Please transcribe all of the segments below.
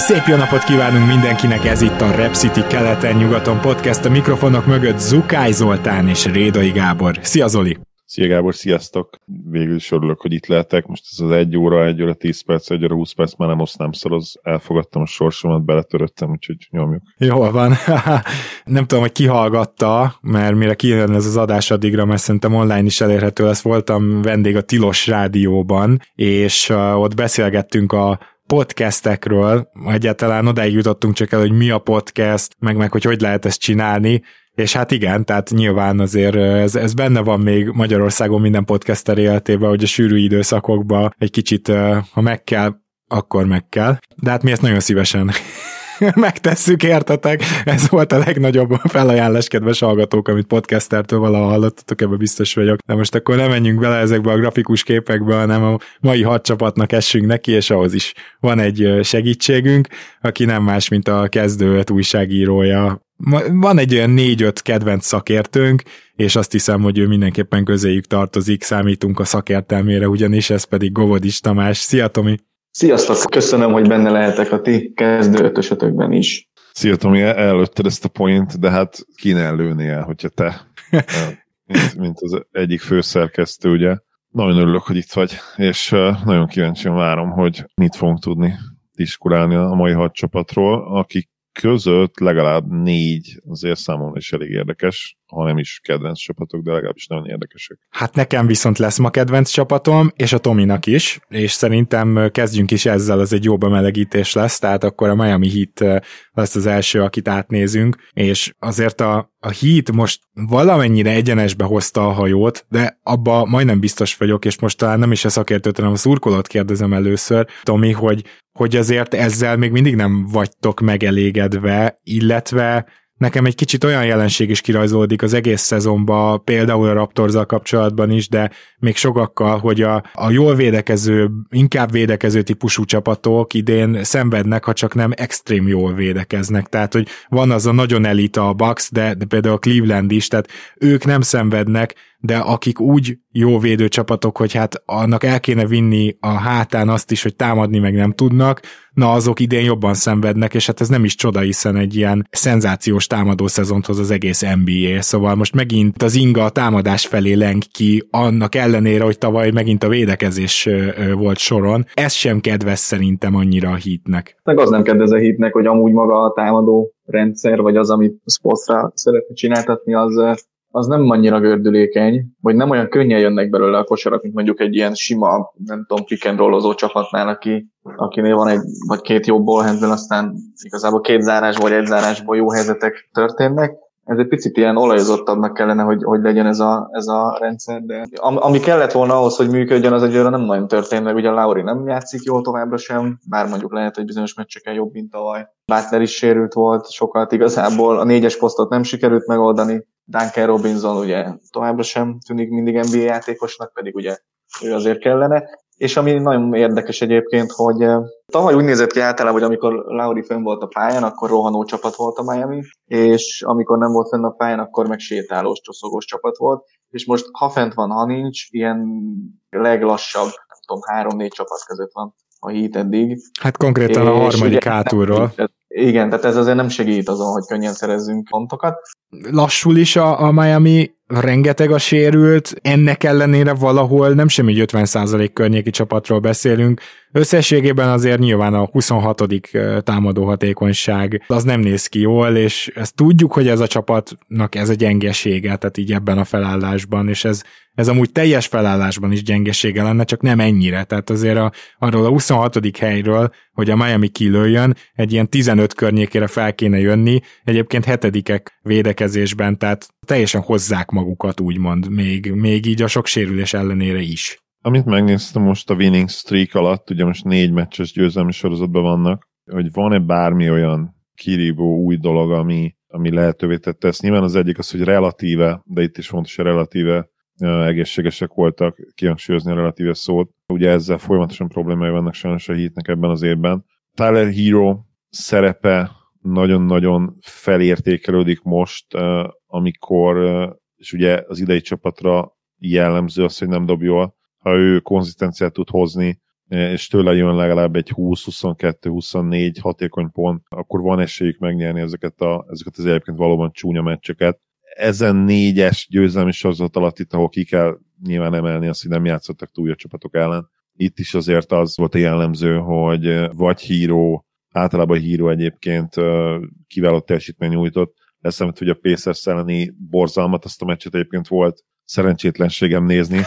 Szép jó napot kívánunk mindenkinek, ez itt a Rep City keleten-nyugaton podcast, a mikrofonok mögött Zukály Zoltán és Rédai Gábor. Szia Zoli! Szia Gábor, sziasztok! Végül is örülök, hogy itt lehetek. Most ez az egy óra, egy óra, tíz perc, egy óra, húsz perc már nem osztám szoroz. Elfogadtam a sorsomat, beletöröttem, úgyhogy nyomjuk. Jól van. nem tudom, hogy kihallgatta, mert mire kijön ez az adás addigra, mert szerintem online is elérhető lesz. Voltam vendég a Tilos Rádióban, és ott beszélgettünk a podcastekről, egyáltalán odáig jutottunk csak el, hogy mi a podcast, meg meg hogy hogy lehet ezt csinálni, és hát igen, tehát nyilván azért ez, ez benne van még Magyarországon minden podcaster életében, hogy a sűrű időszakokban egy kicsit, ha meg kell, akkor meg kell. De hát mi ezt nagyon szívesen megtesszük, értetek? Ez volt a legnagyobb felajánlás, kedves hallgatók, amit podcastertől valaha hallottatok, ebben biztos vagyok. De most akkor nem menjünk bele ezekbe a grafikus képekbe, hanem a mai hat csapatnak essünk neki, és ahhoz is van egy segítségünk, aki nem más, mint a kezdő újságírója van egy olyan négy-öt kedvenc szakértőnk, és azt hiszem, hogy ő mindenképpen közéjük tartozik, számítunk a szakértelmére, ugyanis ez pedig Govodis Tamás. Szia Tomi! Sziasztok! Köszönöm, hogy benne lehetek a ti kezdő ötösötökben is. Szia Tomi, előtted ezt a point, de hát kéne el, hogyha te, mint, mint az egyik főszerkesztő, ugye. Nagyon örülök, hogy itt vagy, és nagyon kíváncsian várom, hogy mit fogunk tudni diskurálni a mai hat csapatról, akik között legalább négy azért számomra is elég érdekes, ha nem is kedvenc csapatok, de legalábbis nagyon érdekesek. Hát nekem viszont lesz ma kedvenc csapatom, és a Tominak is, és szerintem kezdjünk is ezzel, az egy jó bemelegítés lesz, tehát akkor a Miami Heat lesz az első, akit átnézünk, és azért a, a Heat most valamennyire egyenesbe hozta a hajót, de abba majdnem biztos vagyok, és most talán nem is a szakértőt, hanem a szurkolót kérdezem először, Tomi, hogy hogy azért ezzel még mindig nem vagytok megelégedve, illetve nekem egy kicsit olyan jelenség is kirajzolódik az egész szezonban, például a Raptorzal kapcsolatban is, de még sokakkal, hogy a, a jól védekező, inkább védekező típusú csapatok idén szenvednek, ha csak nem extrém jól védekeznek. Tehát, hogy van az a nagyon elita a Bucks, de, de például a Cleveland is, tehát ők nem szenvednek, de akik úgy jó védő csapatok, hogy hát annak el kéne vinni a hátán azt is, hogy támadni meg nem tudnak, na azok idén jobban szenvednek, és hát ez nem is csoda, hiszen egy ilyen szenzációs támadó szezont hoz az egész NBA, szóval most megint az inga a támadás felé leng ki, annak ellenére, hogy tavaly megint a védekezés volt soron. Ez sem kedves szerintem annyira a hitnek. Meg az nem kedvez a hitnek, hogy amúgy maga a támadó rendszer, vagy az, amit sportra szeretne csináltatni, az az nem annyira gördülékeny, vagy nem olyan könnyen jönnek belőle a kosarak, mint mondjuk egy ilyen sima, nem tudom, pick and rollozó csapatnál, aki, akinél van egy vagy két jó ballhandből, aztán igazából két zárás vagy egy zárásból jó helyzetek történnek. Ez egy picit ilyen olajozottabbnak kellene, hogy, hogy legyen ez a, ez a rendszer, de ami kellett volna ahhoz, hogy működjön, az egyőre nem nagyon történt, mert ugye Lauri nem játszik jól továbbra sem, bár mondjuk lehet, hogy bizonyos meccseken jobb, mint tavaly. Butler is sérült volt, sokat igazából a négyes posztot nem sikerült megoldani, Duncan Robinson ugye továbbra sem tűnik mindig NBA játékosnak, pedig ugye ő azért kellene. És ami nagyon érdekes egyébként, hogy eh, tavaly úgy nézett ki általában, hogy amikor Lauri fönn volt a pályán, akkor rohanó csapat volt a Miami, és amikor nem volt fenn a pályán, akkor meg sétálós, csoszogós csapat volt. És most ha fent van, ha nincs, ilyen leglassabb, nem tudom, három-négy csapat között van a hit eddig. Hát konkrétan a harmadik hátulról. Igen, tehát ez azért nem segít azon, hogy könnyen szerezzünk pontokat. Lassul is a, a Miami, rengeteg a sérült, ennek ellenére valahol nem semmi 50% környéki csapatról beszélünk, Összességében azért nyilván a 26. támadó hatékonyság az nem néz ki jól, és ezt tudjuk, hogy ez a csapatnak ez a gyengesége, tehát így ebben a felállásban, és ez, ez amúgy teljes felállásban is gyengesége lenne, csak nem ennyire. Tehát azért a, arról a 26. helyről, hogy a Miami kilőjön, egy ilyen 15 környékére fel kéne jönni, egyébként hetedikek védekezésben, tehát teljesen hozzák magukat, úgymond, még, még így a sok sérülés ellenére is amit megnéztem most a winning streak alatt, ugye most négy meccses győzelmi sorozatban vannak, hogy van-e bármi olyan kirívó új dolog, ami, ami lehetővé tette ezt. Nyilván az egyik az, hogy relatíve, de itt is fontos a relatíve egészségesek voltak, kihangsúlyozni a relatíve szót. Ugye ezzel folyamatosan problémái vannak sajnos a hitnek ebben az évben. Tyler Hero szerepe nagyon-nagyon felértékelődik most, amikor, és ugye az idei csapatra jellemző az, hogy nem dob jól. Ha ő konzisztenciát tud hozni, és tőle jön legalább egy 20-22-24 hatékony pont, akkor van esélyük megnyerni ezeket, a, ezeket az egyébként valóban csúnya meccseket. Ezen négyes győzelmi sorozat alatt itt, ahol ki kell nyilván emelni azt, hogy nem játszottak túl a csapatok ellen. Itt is azért az volt a jellemző, hogy vagy híró, általában híró egyébként kiváló teljesítmény nyújtott, leszámít, hogy a Pacers elleni borzalmat, azt a meccset egyébként volt szerencsétlenségem nézni,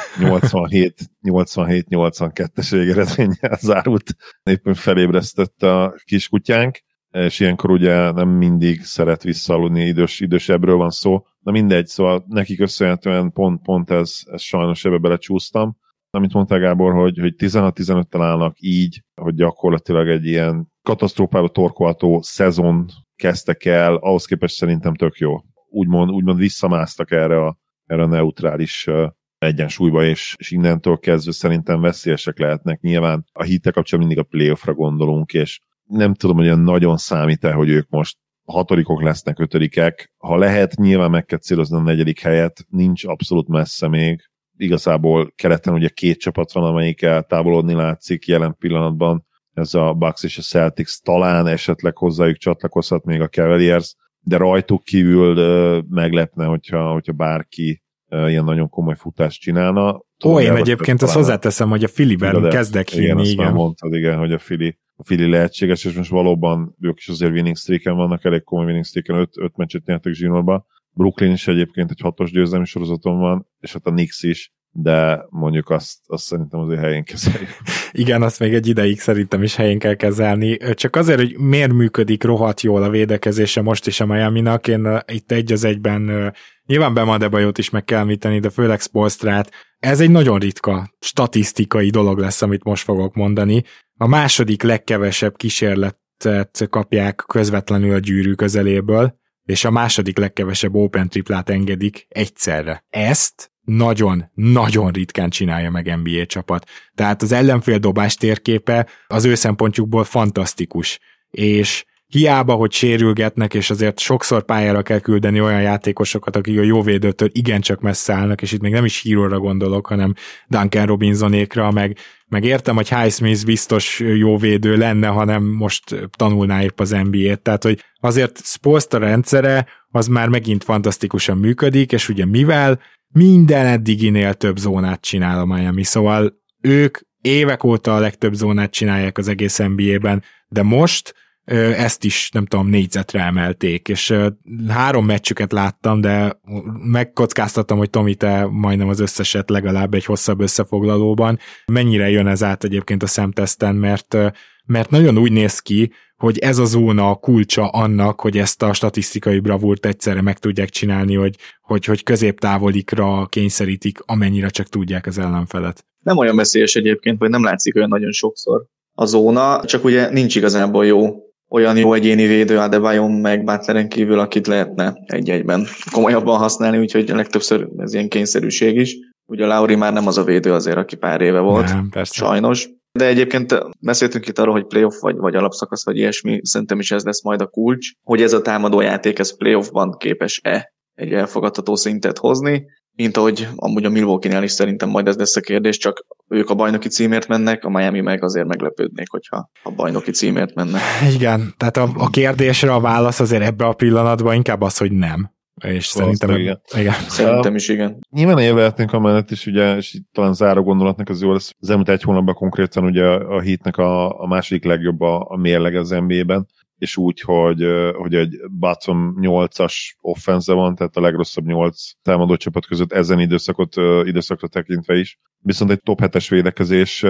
87-82-es végeredménnyel zárult, éppen felébresztett a kiskutyánk, és ilyenkor ugye nem mindig szeret visszaaludni, idős, idősebbről van szó, na mindegy, szóval nekik köszönhetően pont, pont ez, ez sajnos ebbe belecsúsztam. Amit mondtál Gábor, hogy, hogy 16-15-tel állnak így, hogy gyakorlatilag egy ilyen katasztrófába torkolható szezon kezdtek el, ahhoz képest szerintem tök jó. Úgymond, úgymond visszamásztak erre a erre a neutrális egyensúlyba, és, és innentől kezdve szerintem veszélyesek lehetnek. Nyilván a hitte kapcsolatban mindig a playoffra gondolunk, és nem tudom, hogy nagyon számít-e, hogy ők most hatodikok lesznek, ötödikek. Ha lehet, nyilván meg kell célozni a negyedik helyet, nincs abszolút messze még. Igazából keleten ugye két csapat van, amelyikkel távolodni látszik jelen pillanatban. Ez a Bucks és a Celtics talán esetleg hozzájuk csatlakozhat még a Cavaliers, de rajtuk kívül uh, meglepne, hogyha, hogyha bárki uh, ilyen nagyon komoly futást csinálna. Ó, én egyébként azt hozzáteszem, hogy a Filiben kezdek hinni, igen. Igen, azt mondtad, igen, hogy a Fili, a Fili lehetséges, és most valóban ők is azért winning streaken vannak, elég komoly winning streaken, öt, öt meccset nyertek zsinórba. Brooklyn is egyébként egy hatos győzelmi sorozaton van, és hát a Knicks is, de mondjuk azt, azt szerintem azért helyén kezeljük. Igen, azt még egy ideig szerintem is helyén kell kezelni. Csak azért, hogy miért működik rohadt jól a védekezése most is a Miami-nak, én itt egy az egyben nyilván Bemadebajot is meg kell említeni, de főleg Spolstrát. Ez egy nagyon ritka statisztikai dolog lesz, amit most fogok mondani. A második legkevesebb kísérletet kapják közvetlenül a gyűrű közeléből, és a második legkevesebb open triplát engedik egyszerre. Ezt nagyon-nagyon ritkán csinálja meg NBA csapat. Tehát az ellenfél dobás térképe az ő szempontjukból fantasztikus. És hiába, hogy sérülgetnek, és azért sokszor pályára kell küldeni olyan játékosokat, akik a jó védőtől igencsak messze állnak, és itt még nem is híróra gondolok, hanem Duncan Robinsonékra, meg, meg értem, hogy Highsmith biztos jó védő lenne, hanem most tanulná épp az NBA-t, tehát hogy azért Spolstra rendszere az már megint fantasztikusan működik, és ugye mivel minden eddiginél több zónát csinál a Miami, szóval ők évek óta a legtöbb zónát csinálják az egész NBA-ben, de most ezt is, nem tudom, négyzetre emelték, és három meccsüket láttam, de megkockáztattam, hogy Tomi, te majdnem az összeset legalább egy hosszabb összefoglalóban. Mennyire jön ez át egyébként a szemteszten, mert, mert nagyon úgy néz ki, hogy ez a zóna a kulcsa annak, hogy ezt a statisztikai bravúrt egyszerre meg tudják csinálni, hogy, hogy, hogy középtávolikra kényszerítik, amennyire csak tudják az ellenfelet. Nem olyan veszélyes egyébként, vagy nem látszik olyan nagyon sokszor a zóna, csak ugye nincs igazából jó olyan jó egyéni védő Adebayon meg Butleren kívül, akit lehetne egy-egyben komolyabban használni, úgyhogy legtöbbször ez ilyen kényszerűség is. Ugye a Lauri már nem az a védő azért, aki pár éve volt, nem, persze. sajnos. De egyébként beszéltünk itt arról, hogy playoff vagy, vagy alapszakasz, vagy ilyesmi, szerintem is ez lesz majd a kulcs, hogy ez a támadó játék, ez playoffban képes-e egy elfogadható szintet hozni, mint ahogy amúgy a Milwaukee-nál is szerintem majd ez lesz a kérdés, csak ők a bajnoki címért mennek, a Miami meg azért meglepődnék, hogyha a bajnoki címért menne. Igen, tehát a, a kérdésre a válasz azért ebbe a pillanatban inkább az, hogy nem. És szerintem, igen. igen. Szerintem is igen. Nyilván élvehetnénk amellett is, ugye, és itt talán záró gondolatnak az jó lesz. Az elmúlt egy hónapban konkrétan ugye a hitnek a, a második legjobb a, a mérleg az NBA-ben és úgy, hogy, hogy egy bottom 8-as offense van, tehát a legrosszabb 8 támadó csapat között ezen időszakot, időszakra tekintve is. Viszont egy top 7-es védekezés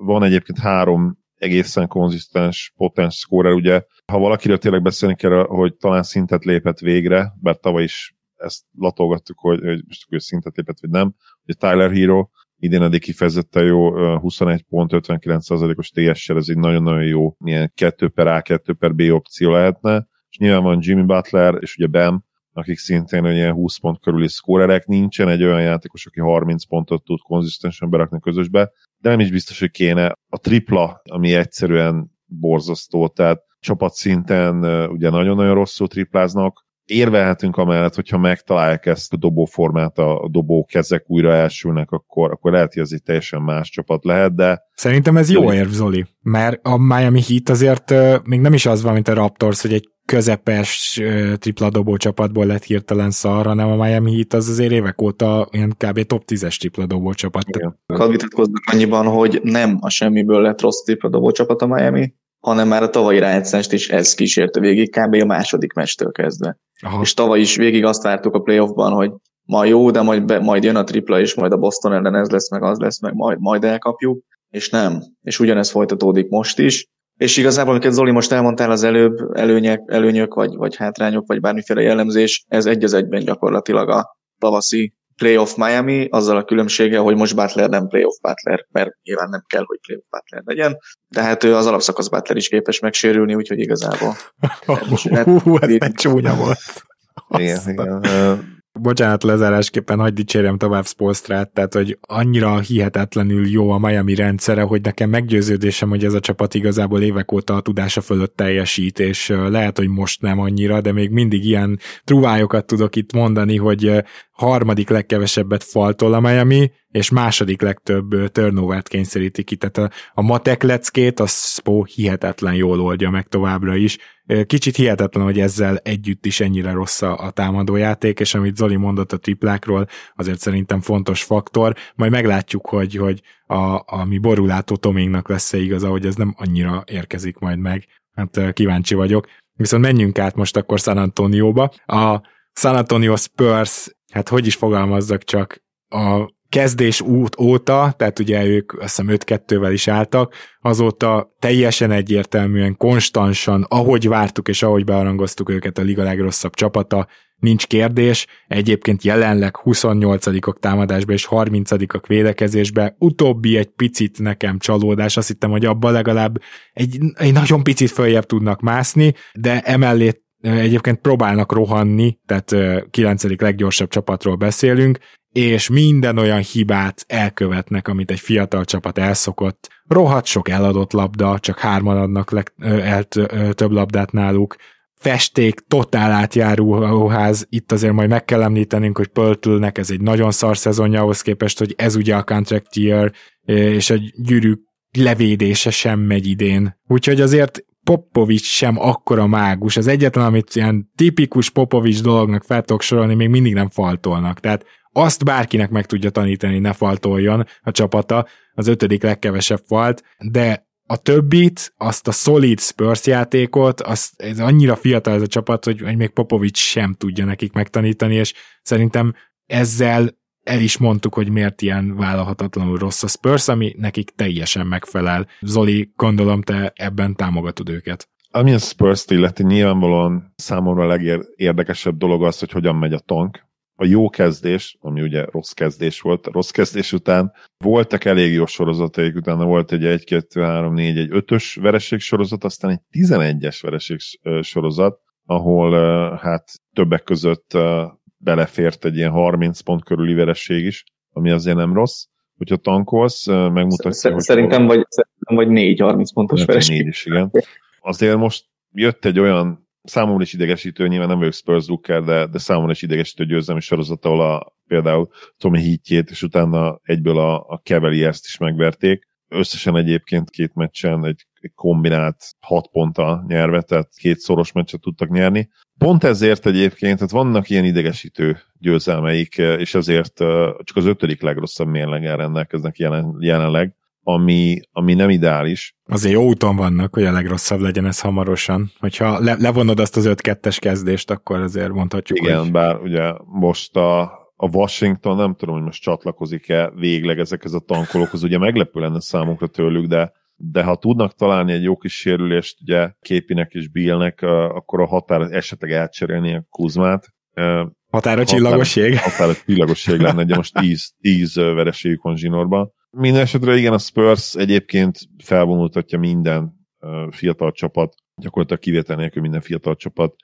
van egyébként három egészen konzisztens, potens scorer, ugye. Ha valakiről tényleg beszélni kell, hogy talán szintet lépett végre, bár tavaly is ezt latolgattuk, hogy, hogy most hogy szintet lépett, vagy nem, hogy Tyler Hero, idén eddig kifejezetten jó, 21 pont, 59%-os TS-sel, ez egy nagyon-nagyon jó ilyen 2 per A, 2 per B opció lehetne, és nyilván van Jimmy Butler, és ugye Bam, akik szintén ilyen 20 pont körüli szkórerek, nincsen egy olyan játékos, aki 30 pontot tud konzisztensen berakni közösbe, de nem is biztos, hogy kéne. A tripla, ami egyszerűen borzasztó, tehát csapatszinten ugye nagyon-nagyon rosszul tripláznak, érvelhetünk amellett, hogyha megtalálják ezt a dobóformát, a dobó kezek újra elsülnek, akkor, akkor lehet, hogy ez egy teljesen más csapat lehet, de... Szerintem ez jó érv, Zoli, mert a Miami Heat azért uh, még nem is az van, mint a Raptors, hogy egy közepes tripla dobó csapatból lett hirtelen szar, hanem a Miami Heat az azért évek óta ilyen kb. top 10-es tripla dobó csapat. Igen. vitatkoznak annyiban, hogy nem a semmiből lett rossz tripla dobó csapat a Miami, hanem már a tavalyi rájátszást is ez kísérte végig, kb. a második mestől kezdve. Aha. És tavaly is végig azt vártuk a playoffban, hogy ma jó, de majd, be, majd jön a tripla, és majd a Boston ellen ez lesz, meg az lesz, meg majd, majd elkapjuk, és nem. És ugyanez folytatódik most is. És igazából, amiket Zoli most elmondtál az előbb, előnyek, előnyök, vagy, vagy hátrányok, vagy bármiféle jellemzés, ez egy az egyben gyakorlatilag a tavaszi playoff Miami, azzal a különbsége, hogy most Butler nem playoff Butler, mert nyilván nem kell, hogy playoff Butler legyen, de hát ő az alapszakasz Butler is képes megsérülni, úgyhogy igazából. Hú, ez egy csúnya volt. Igen, igen bocsánat, lezárásképpen hagyd dicsérjem tovább Spolstrát, tehát hogy annyira hihetetlenül jó a Miami rendszere, hogy nekem meggyőződésem, hogy ez a csapat igazából évek óta a tudása fölött teljesít, és lehet, hogy most nem annyira, de még mindig ilyen truvályokat tudok itt mondani, hogy harmadik legkevesebbet faltol a Miami, és második legtöbb turnover kényszeríti ki. Tehát a, a matek leckét a Spo hihetetlen jól oldja meg továbbra is. Kicsit hihetetlen, hogy ezzel együtt is ennyire rossz a, a támadójáték, és amit Zoli mondott a triplákról, azért szerintem fontos faktor. Majd meglátjuk, hogy, hogy a, a mi borulátó Tomingnak lesz-e igaza, hogy ez nem annyira érkezik majd meg. Hát kíváncsi vagyok. Viszont menjünk át most akkor San Antonióba. A San Antonio Spurs, hát hogy is fogalmazzak csak, a kezdés út óta, tehát ugye ők azt hiszem 5-2-vel is álltak, azóta teljesen egyértelműen, konstansan, ahogy vártuk és ahogy bearangoztuk őket a liga legrosszabb csapata, nincs kérdés, egyébként jelenleg 28-ok támadásba és 30-ak védekezésbe, utóbbi egy picit nekem csalódás, azt hittem, hogy abban legalább egy, egy nagyon picit följebb tudnak mászni, de emellé egyébként próbálnak rohanni, tehát 9. leggyorsabb csapatról beszélünk, és minden olyan hibát elkövetnek, amit egy fiatal csapat elszokott. Rohadt sok eladott labda, csak hárman adnak le, el több labdát náluk. Festék, totál átjáró ház. Itt azért majd meg kell említenünk, hogy Pöltülnek ez egy nagyon szar szezonja ahhoz képest, hogy ez ugye a contract year, és a gyűrűk levédése sem megy idén. Úgyhogy azért Popovics sem akkora mágus. Az egyetlen, amit ilyen tipikus Popovics dolognak fel tudok sorolni, még mindig nem faltolnak. Tehát azt bárkinek meg tudja tanítani, ne faltoljon a csapata, az ötödik legkevesebb falt, de a többit, azt a solid Spurs játékot, az, ez annyira fiatal ez a csapat, hogy, hogy még Popovics sem tudja nekik megtanítani, és szerintem ezzel el is mondtuk, hogy miért ilyen vállalhatatlanul rossz a Spurs, ami nekik teljesen megfelel. Zoli, gondolom te ebben támogatod őket. Ami a Spurs-t illeti, nyilvánvalóan számomra a legérdekesebb dolog az, hogy hogyan megy a tank, a jó kezdés, ami ugye rossz kezdés volt, a rossz kezdés után voltak elég jó sorozataik, utána volt egy 1, 2, 3, 4, egy 5-ös vereség sorozat, aztán egy 11-es vereség sorozat, ahol hát többek között belefért egy ilyen 30 pont körüli vereség is, ami azért nem rossz. Hogyha tankolsz, megmutatja, Szer- hogy... Szerintem vagy, szerintem vagy 4-30 pontos vereség. 4 is, igen. Azért most jött egy olyan számomra is idegesítő, nyilván nem vagyok Spurs Drucker, de, de számomra is idegesítő győzelmi sorozat, ahol a, például Tommy Heatjét, és utána egyből a, a Cavaliers-t is megverték. Összesen egyébként két meccsen egy, egy kombinált hat ponttal nyerve, tehát két szoros meccset tudtak nyerni. Pont ezért egyébként, tehát vannak ilyen idegesítő győzelmeik, és ezért csak az ötödik legrosszabb mérlegen rendelkeznek jelen, jelenleg ami, ami nem ideális. Azért jó úton vannak, hogy a legrosszabb legyen ez hamarosan. Hogyha le, levonod azt az 5-2-es kezdést, akkor azért mondhatjuk, Igen, hogy... bár ugye most a, a Washington, nem tudom, hogy most csatlakozik-e végleg ezekhez a tankolókhoz, ugye meglepő lenne számunkra tőlük, de de ha tudnak találni egy jó kis sérülést, ugye Képinek és Billnek, akkor a határ esetleg elcserélni a Kuzmát. Határa csillagoség? Határa csillagosság lenne, ugye most 10, 10 vereségük van zsinórban. Minden igen, a Spurs egyébként felvonultatja minden fiatal csapat, gyakorlatilag kivétel nélkül minden fiatal csapat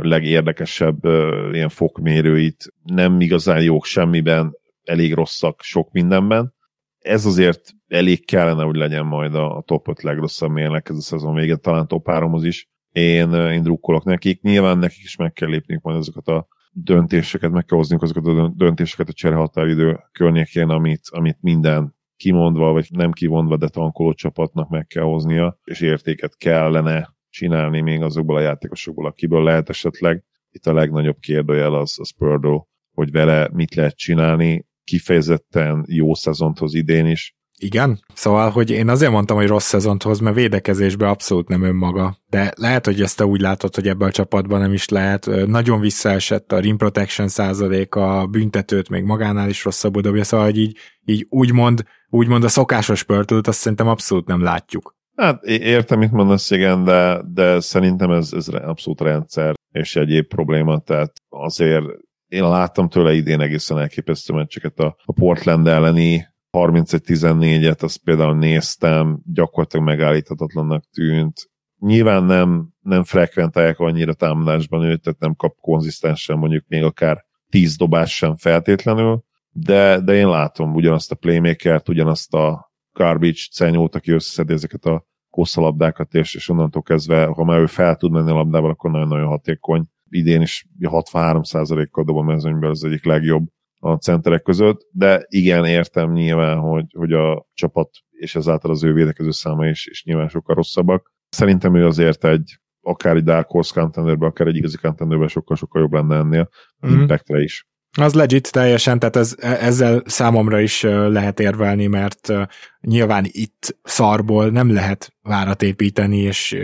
legérdekesebb ilyen fokmérőit nem igazán jók semmiben, elég rosszak sok mindenben. Ez azért elég kellene, hogy legyen majd a top 5 legrosszabb mérnek ez a szezon vége, talán top 3 is. Én, én drukkolok nekik. Nyilván nekik is meg kell lépniük majd azokat a döntéseket, meg kell hozniuk azokat a döntéseket a cserehatáridő környékén, amit, amit minden kimondva, vagy nem kimondva, de tankoló csapatnak meg kell hoznia, és értéket kellene csinálni még azokból a játékosokból, akiből lehet esetleg. Itt a legnagyobb kérdőjel az, az Purdle, hogy vele mit lehet csinálni. Kifejezetten jó szezont hoz idén is, igen, szóval, hogy én azért mondtam, hogy rossz szezont hoz, mert védekezésben abszolút nem önmaga, de lehet, hogy ezt te úgy látod, hogy ebben a csapatban nem is lehet. Nagyon visszaesett a rim protection százalék, a büntetőt még magánál is rosszabbul dobja, szóval, hogy így, így úgymond, úgymond a szokásos pörtült, azt szerintem abszolút nem látjuk. Hát értem, mit mondasz, igen, de, de szerintem ez, ez abszolút rendszer és egyéb probléma, tehát azért én láttam tőle idén egészen elképesztő meccseket a, a Portland elleni 31-14-et, azt például néztem, gyakorlatilag megállíthatatlannak tűnt. Nyilván nem, nem frekventálják annyira támadásban őt, tehát nem kap konzisztensen mondjuk még akár 10 dobás sem feltétlenül, de, de én látom ugyanazt a playmakert, ugyanazt a garbage cenyót, aki összeszedi ezeket a kosszalabdákat, és, és onnantól kezdve, ha már ő fel tud menni a labdával, akkor nagyon-nagyon hatékony. Idén is 63%-kal dob a mezőnyből, az egyik legjobb a centerek között, de igen, értem nyilván, hogy, hogy a csapat és ezáltal az ő védekező száma is, is nyilván sokkal rosszabbak. Szerintem ő azért egy akár egy Dark Horse contenderben, akár egy igazi contenderben sokkal-sokkal jobb lenne ennél mm-hmm. Impactre is. Az legit teljesen, tehát ez, ezzel számomra is lehet érvelni, mert nyilván itt szarból nem lehet várat építeni, és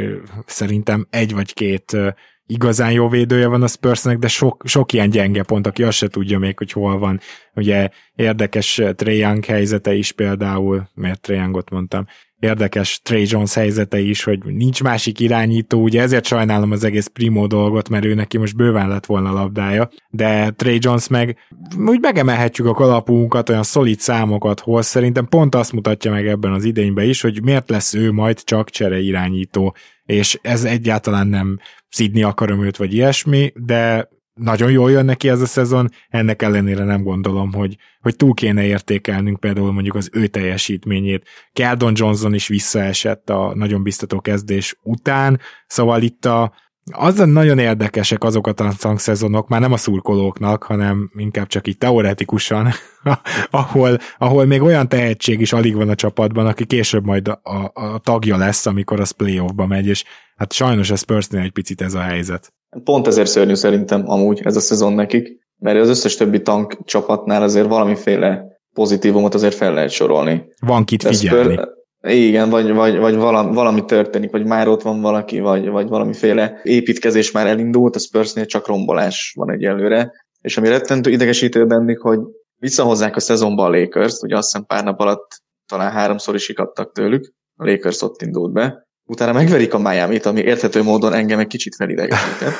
szerintem egy vagy két igazán jó védője van a Spursnek, de sok, sok ilyen gyenge pont, aki azt se tudja még, hogy hol van. Ugye érdekes Young helyzete is például, mert Youngot mondtam, érdekes Trey Jones helyzete is, hogy nincs másik irányító, ugye ezért sajnálom az egész Primo dolgot, mert ő neki most bőven lett volna labdája, de Trey Jones meg úgy megemelhetjük a kalapunkat, olyan szolid számokat hoz, szerintem pont azt mutatja meg ebben az idényben is, hogy miért lesz ő majd csak csere irányító, és ez egyáltalán nem szidni akarom őt, vagy ilyesmi, de nagyon jól jön neki ez a szezon, ennek ellenére nem gondolom, hogy, hogy túl kéne értékelnünk például mondjuk az ő teljesítményét. Keldon Johnson is visszaesett a nagyon biztató kezdés után, szóval itt a, az nagyon érdekesek azok a szezonok, már nem a szurkolóknak, hanem inkább csak így teoretikusan, ahol, ahol még olyan tehetség is alig van a csapatban, aki később majd a, a, a tagja lesz, amikor az playoffba megy, és hát sajnos a Spursnél egy picit ez a helyzet. Pont ezért szörnyű szerintem amúgy ez a szezon nekik, mert az összes többi tank csapatnál azért valamiféle pozitívumot azért fel lehet sorolni. Van kit figyelni. Spur, igen, vagy, vagy, vagy valami, valami történik, vagy már ott van valaki, vagy, vagy valamiféle építkezés már elindult, a Spursnél csak rombolás van egyelőre. És ami rettentő idegesítő bennük, hogy visszahozzák a szezonban a Lakers, ugye azt hiszem pár nap alatt talán háromszor is ikadtak tőlük, a Lakers ott indult be, utána megverik a Miami-t, ami érthető módon engem egy kicsit felidegesített.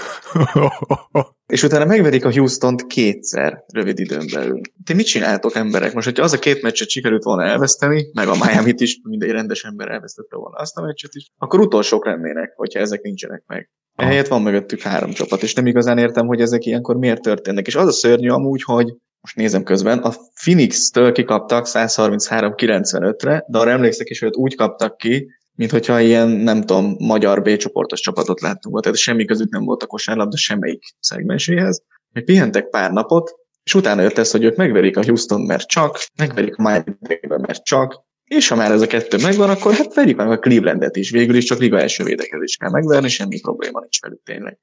és utána megverik a Houston-t kétszer rövid időn belül. Ti mit csináltok emberek? Most, hogyha az a két meccset sikerült volna elveszteni, meg a Miami-t is, mindegy rendes ember elvesztette volna azt a meccset is, akkor utolsók lennének, hogyha ezek nincsenek meg. Ehelyett van mögöttük három csapat, és nem igazán értem, hogy ezek ilyenkor miért történnek. És az a szörnyű amúgy, hogy most nézem közben, a Phoenix-től kikaptak 133-95-re, de arra emlékszek is, hogy úgy kaptak ki, mint hogyha ilyen, nem tudom, magyar B csoportos csapatot láttunk tehát semmi közük nem volt a kosárlabda semmelyik szegmenséhez. Még pihentek pár napot, és utána jött ez, hogy ők megverik a Houston, mert csak, megverik a Miami, mert csak, és ha már ez a kettő megvan, akkor hát verjük meg a Clevelandet is. Végül is csak liga első védekezés kell megverni, semmi probléma nincs velük tényleg.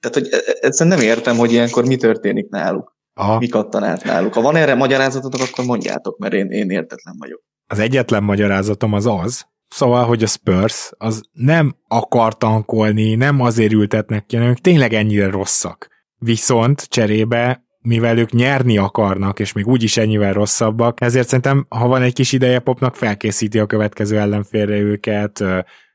Tehát, hogy e- e- egyszerűen nem értem, hogy ilyenkor mi történik náluk. Aha. Mi kattan át náluk. Ha van erre magyarázatotok, akkor mondjátok, mert én, én értetlen vagyok. Az egyetlen magyarázatom az az, Szóval, hogy a Spurs az nem akar tankolni, nem azért ültetnek ki, hanem ők tényleg ennyire rosszak. Viszont cserébe mivel ők nyerni akarnak, és még úgyis ennyivel rosszabbak, ezért szerintem, ha van egy kis ideje popnak, felkészíti a következő ellenfélre őket,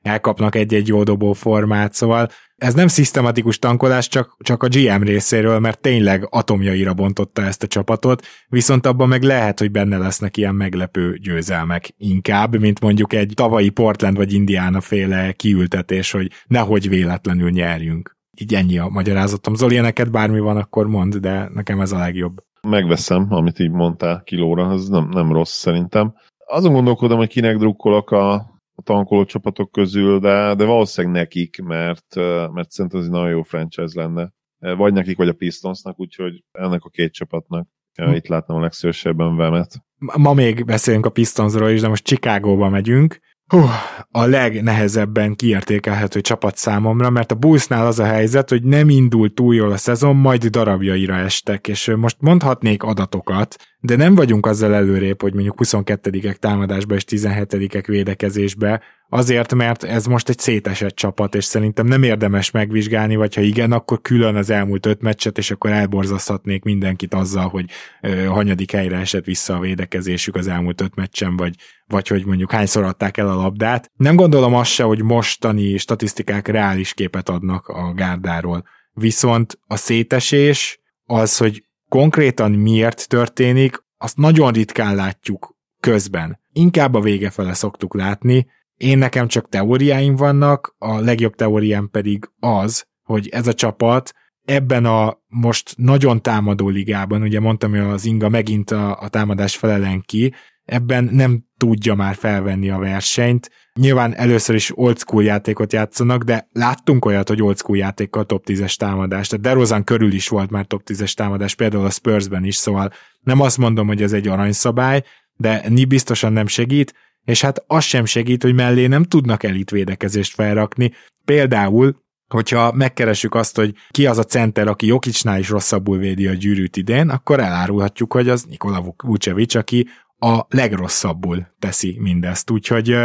elkapnak egy-egy jó dobó formát, szóval ez nem szisztematikus tankolás, csak, csak a GM részéről, mert tényleg atomjaira bontotta ezt a csapatot, viszont abban meg lehet, hogy benne lesznek ilyen meglepő győzelmek inkább, mint mondjuk egy tavalyi Portland vagy Indiana féle kiültetés, hogy nehogy véletlenül nyerjünk így ennyi a magyarázatom. Zoli, neked bármi van, akkor mondd, de nekem ez a legjobb. Megveszem, amit így mondtál kilóra, ez nem, nem rossz szerintem. Azon gondolkodom, hogy kinek drukkolok a, a tankoló csapatok közül, de, de valószínűleg nekik, mert, mert szerintem ez egy nagyon jó franchise lenne. Vagy nekik, vagy a Pistonsnak, úgyhogy ennek a két csapatnak hm. itt látnám a legszívesebben vemet. Ma még beszélünk a Pistonsról is, de most Chicagóba megyünk, Hú, a legnehezebben kiértékelhető csapat számomra, mert a Bullsnál az a helyzet, hogy nem indult túl jól a szezon, majd darabjaira estek, és most mondhatnék adatokat, de nem vagyunk azzal előrébb, hogy mondjuk 22-ek támadásba és 17-ek védekezésbe, azért, mert ez most egy szétesett csapat, és szerintem nem érdemes megvizsgálni, vagy ha igen, akkor külön az elmúlt öt meccset, és akkor elborzaszthatnék mindenkit azzal, hogy ö, hanyadik helyre esett vissza a védekezésük az elmúlt öt meccsen, vagy, vagy hogy mondjuk hányszor adták el a labdát. Nem gondolom azt se, hogy mostani statisztikák reális képet adnak a gárdáról. Viszont a szétesés az, hogy konkrétan miért történik, azt nagyon ritkán látjuk közben. Inkább a vége fele szoktuk látni. Én nekem csak teóriáim vannak, a legjobb teóriám pedig az, hogy ez a csapat ebben a most nagyon támadó ligában, ugye mondtam, hogy az Inga megint a, a támadás felelen ki, ebben nem tudja már felvenni a versenyt. Nyilván először is old school játékot játszanak, de láttunk olyat, hogy old school játékkal top 10-es támadás. Tehát DeRozan körül is volt már top 10-es támadás, például a Spursben is, szóval nem azt mondom, hogy ez egy aranyszabály, de ni biztosan nem segít, és hát az sem segít, hogy mellé nem tudnak elitvédekezést felrakni. Például hogyha megkeresük azt, hogy ki az a center, aki Jokicsnál is rosszabbul védi a gyűrűt idén, akkor elárulhatjuk, hogy az Nikola Vucevic, aki a legrosszabbul teszi mindezt. Úgyhogy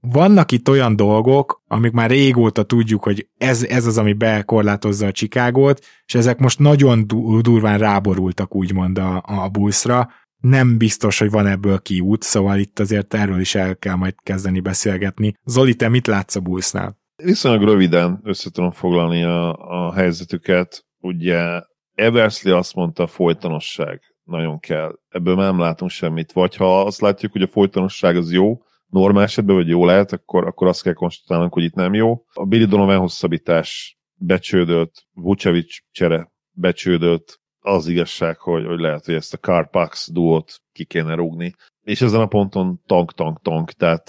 vannak itt olyan dolgok, amik már régóta tudjuk, hogy ez, ez az, ami bekorlátozza a Csikágot, és ezek most nagyon durván ráborultak úgymond a, a buszra. Nem biztos, hogy van ebből kiút, szóval itt azért erről is el kell majd kezdeni beszélgetni. Zoli, te mit látsz a busznál? Viszonylag röviden össze foglalni a, a helyzetüket. Ugye Eversley azt mondta, folytonosság nagyon kell. Ebből nem látunk semmit. Vagy ha azt látjuk, hogy a folytonosság az jó, normál esetben, vagy jó lehet, akkor, akkor azt kell konstatálnunk, hogy itt nem jó. A Billy Donovan hosszabbítás becsődött, Vucevic csere becsődött, az igazság, hogy, hogy lehet, hogy ezt a Carpax duót ki kéne rúgni. És ezen a ponton tank, tank, tank, tehát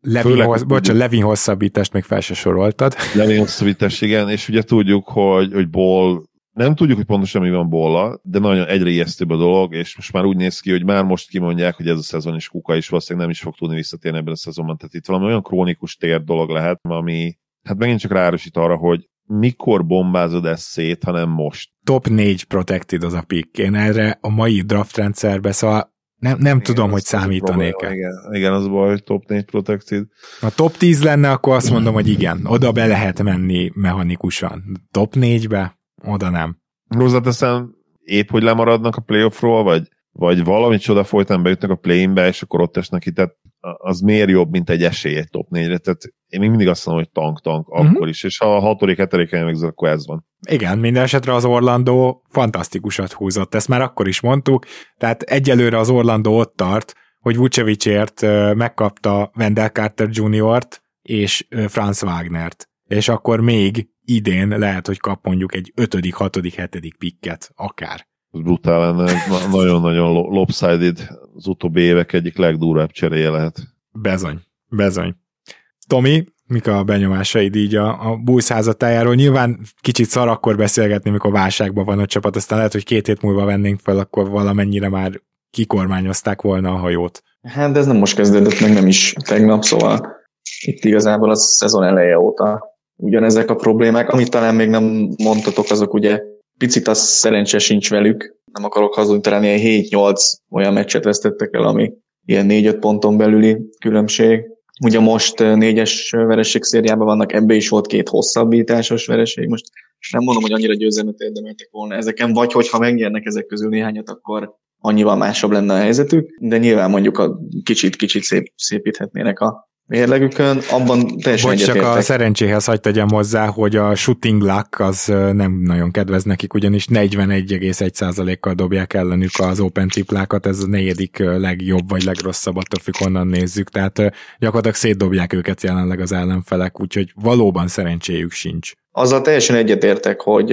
Levin, főleg, hossz, bocsán, Levin hosszabbítást még fel se soroltad. Levin hosszabbítás, igen, és ugye tudjuk, hogy, hogy Ball nem tudjuk, hogy pontosan mi van Bolla, de nagyon egyre ijesztőbb a dolog, és most már úgy néz ki, hogy már most kimondják, hogy ez a szezon is kuka, és valószínűleg nem is fog tudni visszatérni ebben a szezonban. Tehát itt valami olyan krónikus tér dolog lehet, ami hát megint csak ráerősít arra, hogy mikor bombázod ezt szét, hanem most. Top 4 protected az a pick. Én erre a mai draft rendszerbe, szóval nem, nem igen, tudom, hogy számítanék-e. Igen, igen, az baj, hogy top 4 protected. Ha top 10 lenne, akkor azt mondom, hogy igen, oda be lehet menni mechanikusan. Top 4-be oda nem. Hozzáteszem, épp hogy lemaradnak a playoffról, vagy, vagy valami csoda folytán bejutnak a play-inbe, és akkor ott esnek ki, tehát az miért jobb, mint egy esély egy top 4-re, tehát én még mindig azt mondom, hogy tank-tank uh-huh. akkor is, és ha a hatodik, hetedik megző, akkor ez van. Igen, minden esetre az Orlando fantasztikusat húzott, ezt már akkor is mondtuk, tehát egyelőre az Orlando ott tart, hogy Vucevicért megkapta Wendell Carter Jr.-t és Franz Wagnert, és akkor még idén lehet, hogy kap mondjuk egy ötödik, hatodik, hetedik pikket, akár. Ez brutál lenne, ez nagyon-nagyon lopsided, az utóbbi évek egyik legdurvább cseréje lehet. Bezony, bezony. Tomi, mik a benyomásaid így a, a Bulls házatájáról? Nyilván kicsit szar akkor beszélgetni, mikor válságban van a csapat, aztán lehet, hogy két hét múlva vennénk fel, akkor valamennyire már kikormányozták volna a hajót. Hát de ez nem most kezdődött, meg nem is tegnap, szóval itt igazából a szezon eleje óta ugyanezek a problémák. Amit talán még nem mondtatok, azok ugye picit az szerencse sincs velük. Nem akarok hazudni, talán ilyen 7-8 olyan meccset vesztettek el, ami ilyen 4-5 ponton belüli különbség. Ugye most négyes vereség szériában vannak, ebbe is volt két hosszabbításos vereség. Most nem mondom, hogy annyira győzelmet érdemeltek volna ezeken, vagy hogyha megnyernek ezek közül néhányat, akkor annyival másabb lenne a helyzetük, de nyilván mondjuk a kicsit-kicsit szép, szépíthetnének a mérlegükön, abban teljesen Bocs, csak a szerencséhez hagyd tegyem hozzá, hogy a shooting luck az nem nagyon kedvez nekik, ugyanis 41,1%-kal dobják ellenük az open triplákat, ez a negyedik legjobb vagy legrosszabb, attól függ, honnan nézzük, tehát gyakorlatilag szétdobják őket jelenleg az ellenfelek, úgyhogy valóban szerencséjük sincs. Azzal teljesen egyetértek, hogy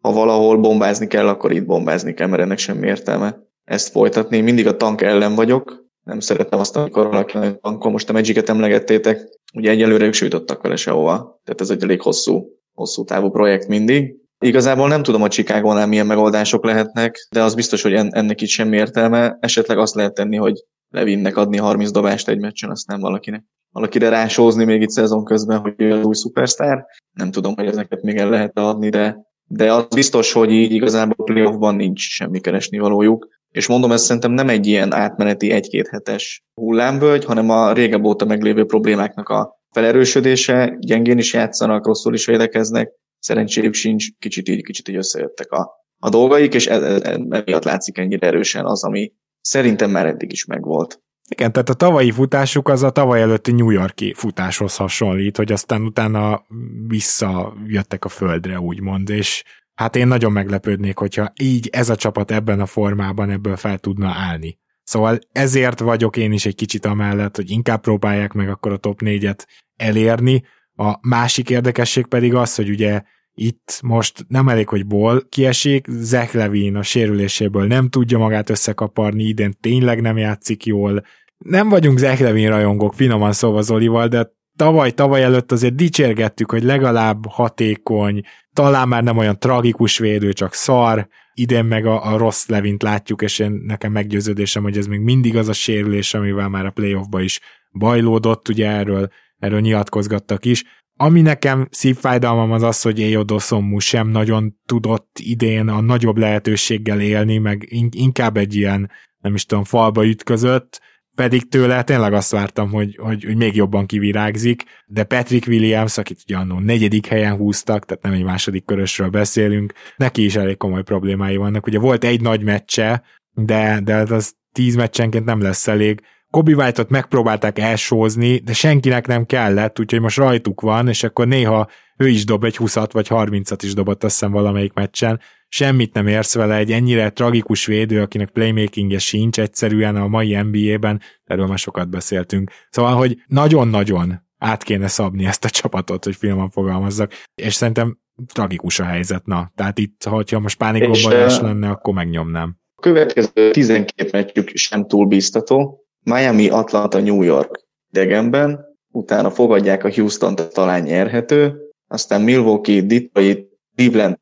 ha valahol bombázni kell, akkor itt bombázni kell, mert ennek semmi értelme ezt folytatni. Mindig a tank ellen vagyok, nem szeretem azt, amikor valaki tankol, most a Magic-et emlegettétek, ugye egyelőre ők jutottak vele sehova, tehát ez egy elég hosszú, hosszú távú projekt mindig. Igazából nem tudom, a Chicagónál milyen megoldások lehetnek, de az biztos, hogy ennek itt semmi értelme. Esetleg azt lehet tenni, hogy Levinnek adni 30 dobást egy meccsen, azt nem valakinek. Valakire rásózni még itt szezon közben, hogy ő az új szupersztár. Nem tudom, hogy ezeket még el lehet adni, de, de az biztos, hogy így igazából playoffban nincs semmi keresni valójuk. És mondom, ez szerintem nem egy ilyen átmeneti egy-két hetes hullámvölgy, hanem a régebb óta meglévő problémáknak a felerősödése, gyengén is játszanak, rosszul is védekeznek, szerencséjük sincs, kicsit így, kicsit így összejöttek a, a dolgaik, és emiatt e, e, e, látszik ennyire erősen az, ami szerintem már eddig is megvolt. Igen, tehát a tavalyi futásuk az a tavaly előtti New Yorki futáshoz hasonlít, hogy aztán utána visszajöttek a földre, úgymond, és hát én nagyon meglepődnék, hogyha így ez a csapat ebben a formában ebből fel tudna állni. Szóval ezért vagyok én is egy kicsit amellett, hogy inkább próbálják meg akkor a top 4-et elérni. A másik érdekesség pedig az, hogy ugye itt most nem elég, hogy ból kiesik, Zach Levin a sérüléséből nem tudja magát összekaparni, idén tényleg nem játszik jól. Nem vagyunk Zach Levin rajongók, finoman szóval Zolival, de tavaly, tavaly előtt azért dicsérgettük, hogy legalább hatékony, talán már nem olyan tragikus védő, csak szar, idén meg a, a rossz Levint látjuk, és én nekem meggyőződésem, hogy ez még mindig az a sérülés, amivel már a playoffba is bajlódott, ugye erről, erről nyilatkozgattak is. Ami nekem szívfájdalmam az az, hogy Éjodó Szommu sem nagyon tudott idén a nagyobb lehetőséggel élni, meg inkább egy ilyen, nem is tudom, falba ütközött, pedig tőle tényleg azt vártam, hogy, hogy, hogy még jobban kivirágzik, de Patrick Williams, akit ugye annó negyedik helyen húztak, tehát nem egy második körösről beszélünk, neki is elég komoly problémái vannak. Ugye volt egy nagy meccse, de, de az tíz meccsenként nem lesz elég. Kobe White-ot megpróbálták elsózni, de senkinek nem kellett, úgyhogy most rajtuk van, és akkor néha ő is dob egy 20 vagy 30-at is dobott azt hiszem valamelyik meccsen, semmit nem érsz vele, egy ennyire tragikus védő, akinek playmakingje sincs egyszerűen a mai NBA-ben, erről már sokat beszéltünk. Szóval, hogy nagyon-nagyon át kéne szabni ezt a csapatot, hogy filmen fogalmazzak, és szerintem tragikus a helyzet, na. Tehát itt, ha most pánikgombolás lenne, akkor megnyomnám. A következő 12 meccsük sem túl biztató. Miami, Atlanta, New York idegenben, utána fogadják a Houston-t, talán nyerhető, aztán Milwaukee, Detroit, Cleveland,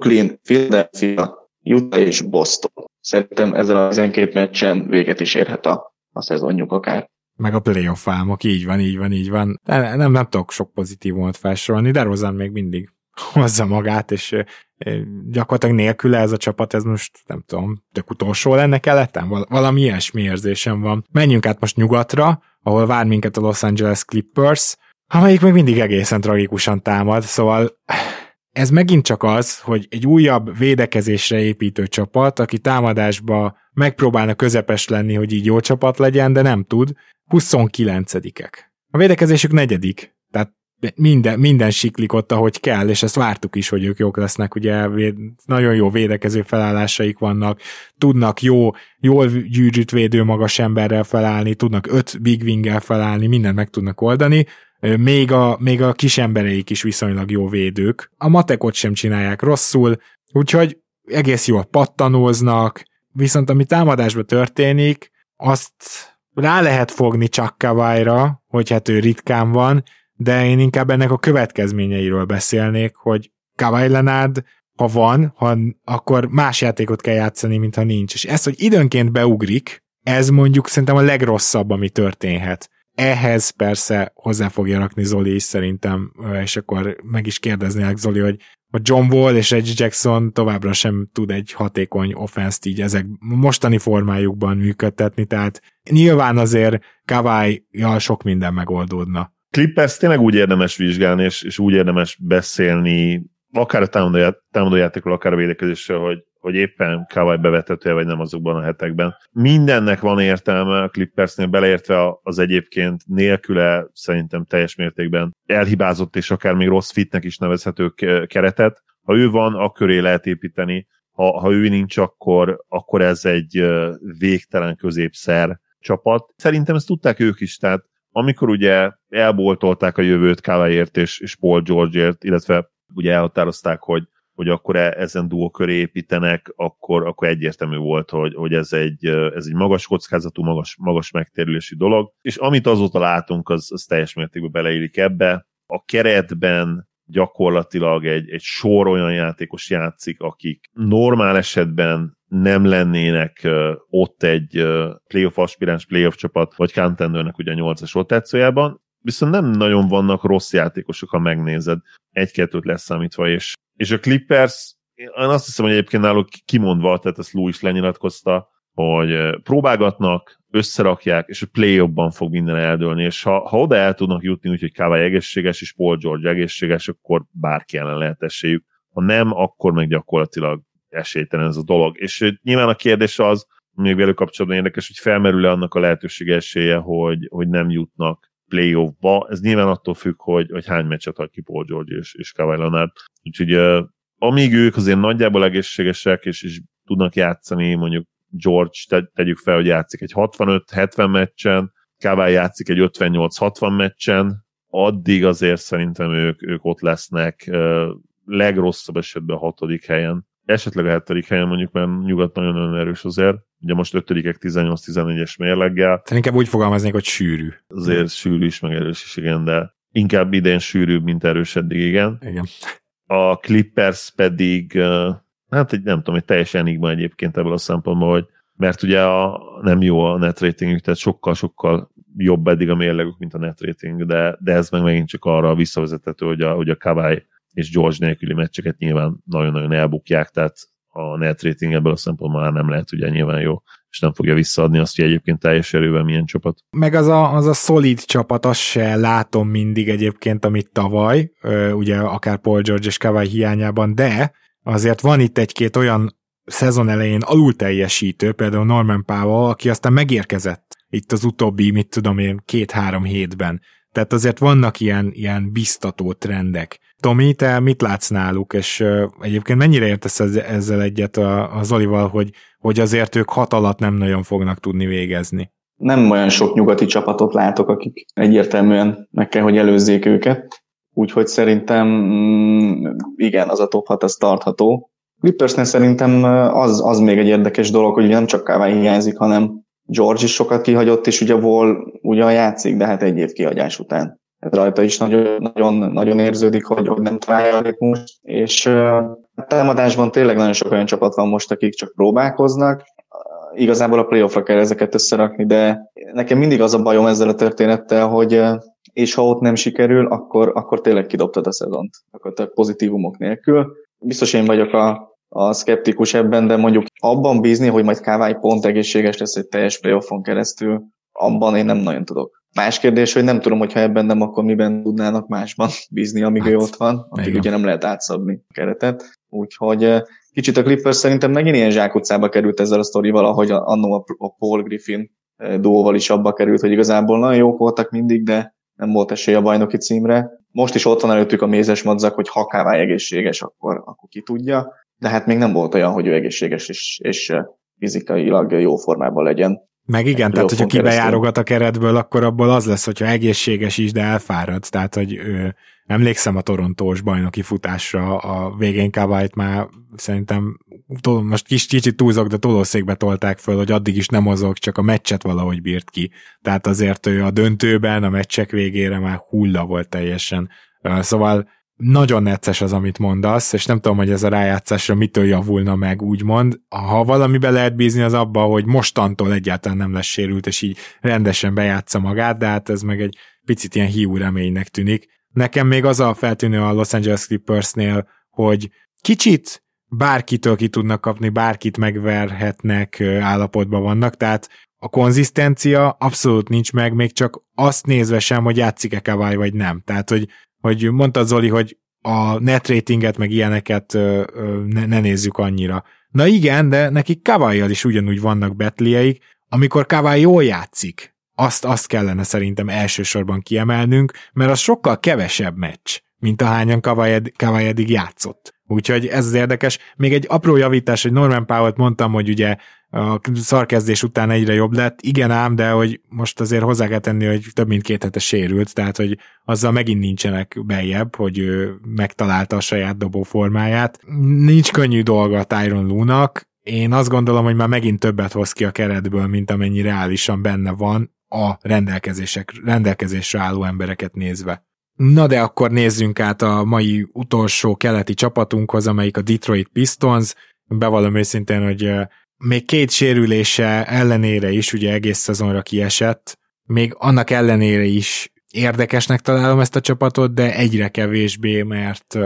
Brooklyn, Philadelphia, Utah és Boston. Szerintem ezzel a 12 meccsen véget is érhet a, a szezonjuk akár. Meg a playoff álmok, így van, így van, így van. Nem, nem, nem tudok sok pozitívumot felsorolni, de Rozan még mindig hozza magát, és gyakorlatilag nélküle ez a csapat, ez most nem tudom, tök utolsó lenne keleten? Val- valami ilyesmi érzésem van. Menjünk át most nyugatra, ahol vár minket a Los Angeles Clippers, amelyik még mindig egészen tragikusan támad, szóval ez megint csak az, hogy egy újabb védekezésre építő csapat, aki támadásba megpróbálna közepes lenni, hogy így jó csapat legyen, de nem tud, 29-ek. A védekezésük negyedik, tehát minden, minden siklik ott, ahogy kell, és ezt vártuk is, hogy ők jók lesznek, ugye nagyon jó védekező felállásaik vannak, tudnak jó, jól gyűrűt védő magas emberrel felállni, tudnak öt big wing felállni, mindent meg tudnak oldani, még a, még a kis embereik is viszonylag jó védők. A matekot sem csinálják rosszul, úgyhogy egész jól pattanóznak, viszont ami támadásban történik, azt rá lehet fogni csak Kawai-ra, hogy hát ő ritkán van, de én inkább ennek a következményeiről beszélnék, hogy Kawai Leonard, ha van, ha, akkor más játékot kell játszani, mint ha nincs. És ez, hogy időnként beugrik, ez mondjuk szerintem a legrosszabb, ami történhet. Ehhez persze hozzá fogja rakni Zoli is szerintem, és akkor meg is kérdeznélek Zoli, hogy a John Wall és Reggie Jackson továbbra sem tud egy hatékony offenszt így ezek mostani formájukban működtetni, tehát nyilván azért kawai sok minden megoldódna. Clippers tényleg úgy érdemes vizsgálni, és, és úgy érdemes beszélni, akár a támadójátékról, akár a védekezésről, hogy hogy éppen Kawai bevethető vagy nem azokban a hetekben. Mindennek van értelme a Clippersnél, beleértve az egyébként nélküle szerintem teljes mértékben elhibázott és akár még rossz fitnek is nevezhető keretet. Ha ő van, akkor lehet építeni, ha, ha ő nincs, akkor, akkor ez egy végtelen középszer csapat. Szerintem ezt tudták ők is, tehát amikor ugye elboltolták a jövőt Kawaiért és, és Paul Georgeért, illetve ugye elhatározták, hogy hogy akkor e, ezen duó köré építenek, akkor, akkor egyértelmű volt, hogy, hogy ez, egy, ez egy magas kockázatú, magas, magas megtérülési dolog, és amit azóta látunk, az, az teljes mértékben beleillik ebbe. A keretben gyakorlatilag egy, egy sor olyan játékos játszik, akik normál esetben nem lennének ott egy playoff aspiráns, playoff csapat, vagy contendernek ugye a 8-as rotációjában, viszont nem nagyon vannak rossz játékosok, ha megnézed, egy-kettőt leszámítva, és, és a Clippers, én azt hiszem, hogy egyébként náluk kimondva, tehát ezt Lou is lenyilatkozta, hogy próbálgatnak, összerakják, és a play fog minden eldőlni, és ha, ha oda el tudnak jutni, úgyhogy Kawai egészséges, és Paul George egészséges, akkor bárki ellen lehet esélyük. Ha nem, akkor meg gyakorlatilag esélytelen ez a dolog. És nyilván a kérdés az, még velük kapcsolatban érdekes, hogy felmerül-e annak a lehetőség esélye, hogy, hogy nem jutnak playoffba. Ez nyilván attól függ, hogy, hogy hány meccset hagy ki Paul George és, és Kawhi Leonard. Úgyhogy uh, amíg ők azért nagyjából egészségesek, és, és tudnak játszani, mondjuk George, te, tegyük fel, hogy játszik egy 65-70 meccsen, Kawhi játszik egy 58-60 meccsen, addig azért szerintem ők, ők ott lesznek uh, legrosszabb esetben a hatodik helyen. Esetleg a hetedik helyen mondjuk, mert nyugat nagyon-nagyon erős azért, ugye most ötödikek 18-14-es mérleggel. Te inkább úgy fogalmaznék, hogy sűrű. Azért sűrű is, meg erős is, igen, de inkább idén sűrűbb, mint erős eddig, igen. Igen. A Clippers pedig, hát egy, nem tudom, egy teljes enigma egyébként ebből a szempontból, hogy mert ugye a, nem jó a net ratingük, tehát sokkal-sokkal jobb eddig a mérlegük, mint a net rating, de, de ez meg megint csak arra visszavezethető, hogy a, hogy a Kawai és George nélküli meccseket nyilván nagyon-nagyon elbukják, tehát a net rating ebből a szempontból már nem lehet ugye nyilván jó, és nem fogja visszaadni azt, hogy egyébként teljes erővel milyen csapat. Meg az a, az a szolid csapat, azt se látom mindig egyébként, amit tavaly, ugye akár Paul George és Kawai hiányában, de azért van itt egy-két olyan szezon elején alul teljesítő, például Norman Powell, aki aztán megérkezett itt az utóbbi, mit tudom én, két-három hétben. Tehát azért vannak ilyen, ilyen biztató trendek. Tomi, te mit látsz náluk, és egyébként mennyire értesz ezzel egyet a, a Zolival, hogy, hogy azért ők hat alatt nem nagyon fognak tudni végezni? Nem olyan sok nyugati csapatot látok, akik egyértelműen meg kell, hogy előzzék őket, úgyhogy szerintem mm, igen, az a top 6 az tartható. Clippersnél szerintem az, az még egy érdekes dolog, hogy nem csak Kává hiányzik, hanem George is sokat kihagyott, és ugye Wall ugyan játszik, de hát egy év kihagyás után ez rajta is nagyon, nagyon, nagyon érződik, hogy, hogy nem találja a ritmust, és a támadásban tényleg nagyon sok olyan csapat van most, akik csak próbálkoznak, igazából a playoffra kell ezeket összerakni, de nekem mindig az a bajom ezzel a történettel, hogy és ha ott nem sikerül, akkor, akkor tényleg kidobtad a szezont, akkor a pozitívumok nélkül. Biztos én vagyok a, a szkeptikus ebben, de mondjuk abban bízni, hogy majd Kávály pont egészséges lesz egy teljes playoffon keresztül, abban én nem nagyon tudok. Más kérdés, hogy nem tudom, hogy ha ebben nem, akkor miben tudnának másban bízni, amíg hát, ő ott van, addig ugye nem lehet átszabni a keretet. Úgyhogy eh, kicsit a Clippers szerintem megint ilyen zsákutcába került ezzel a sztorival, ahogy annó a Paul Griffin eh, duóval is abba került, hogy igazából nagyon jók voltak mindig, de nem volt esély a bajnoki címre. Most is ott van előttük a mézes madzak, hogy ha Kávály egészséges, akkor, akkor ki tudja, de hát még nem volt olyan, hogy ő egészséges és, és eh, fizikailag jó formában legyen. Meg igen, tehát hogyha kibejárogat a keretből, akkor abból az lesz, hogyha egészséges is, de elfárad. Tehát, hogy ő, emlékszem a torontós bajnoki futásra, a végén Kavajt már szerintem most kis, kicsit túlzok, de tolószékbe tolták föl, hogy addig is nem mozog, csak a meccset valahogy bírt ki. Tehát azért ő a döntőben, a meccsek végére már hulla volt teljesen. Szóval nagyon necces az, amit mondasz, és nem tudom, hogy ez a rájátszásra mitől javulna meg, úgymond. Ha valamibe lehet bízni, az abba, hogy mostantól egyáltalán nem lesz sérült, és így rendesen bejátsza magát, de hát ez meg egy picit ilyen hiú reménynek tűnik. Nekem még az a feltűnő a Los Angeles Clippersnél, hogy kicsit bárkitől ki tudnak kapni, bárkit megverhetnek állapotban vannak, tehát a konzisztencia abszolút nincs meg, még csak azt nézve sem, hogy játszik-e Kawai vagy nem. Tehát, hogy hogy mondta Zoli, hogy a net ratinget, meg ilyeneket ö, ne, ne nézzük annyira. Na igen, de nekik kawai is ugyanúgy vannak betlieik, amikor Kawai jól játszik, azt, azt kellene szerintem elsősorban kiemelnünk, mert az sokkal kevesebb meccs, mint ahányan Kawai eddig játszott. Úgyhogy ez az érdekes. Még egy apró javítás, hogy Norman Powell-t mondtam, hogy ugye a szarkezdés után egyre jobb lett. Igen ám, de hogy most azért hozzá kell tenni, hogy több mint két hete sérült, tehát hogy azzal megint nincsenek beljebb, hogy ő megtalálta a saját dobó formáját. Nincs könnyű dolga a Tyron Lunak, én azt gondolom, hogy már megint többet hoz ki a keretből, mint amennyi reálisan benne van a rendelkezések, rendelkezésre álló embereket nézve. Na de akkor nézzünk át a mai utolsó keleti csapatunkhoz, amelyik a Detroit Pistons. Bevallom őszintén, hogy még két sérülése ellenére is, ugye egész szezonra kiesett, még annak ellenére is érdekesnek találom ezt a csapatot, de egyre kevésbé, mert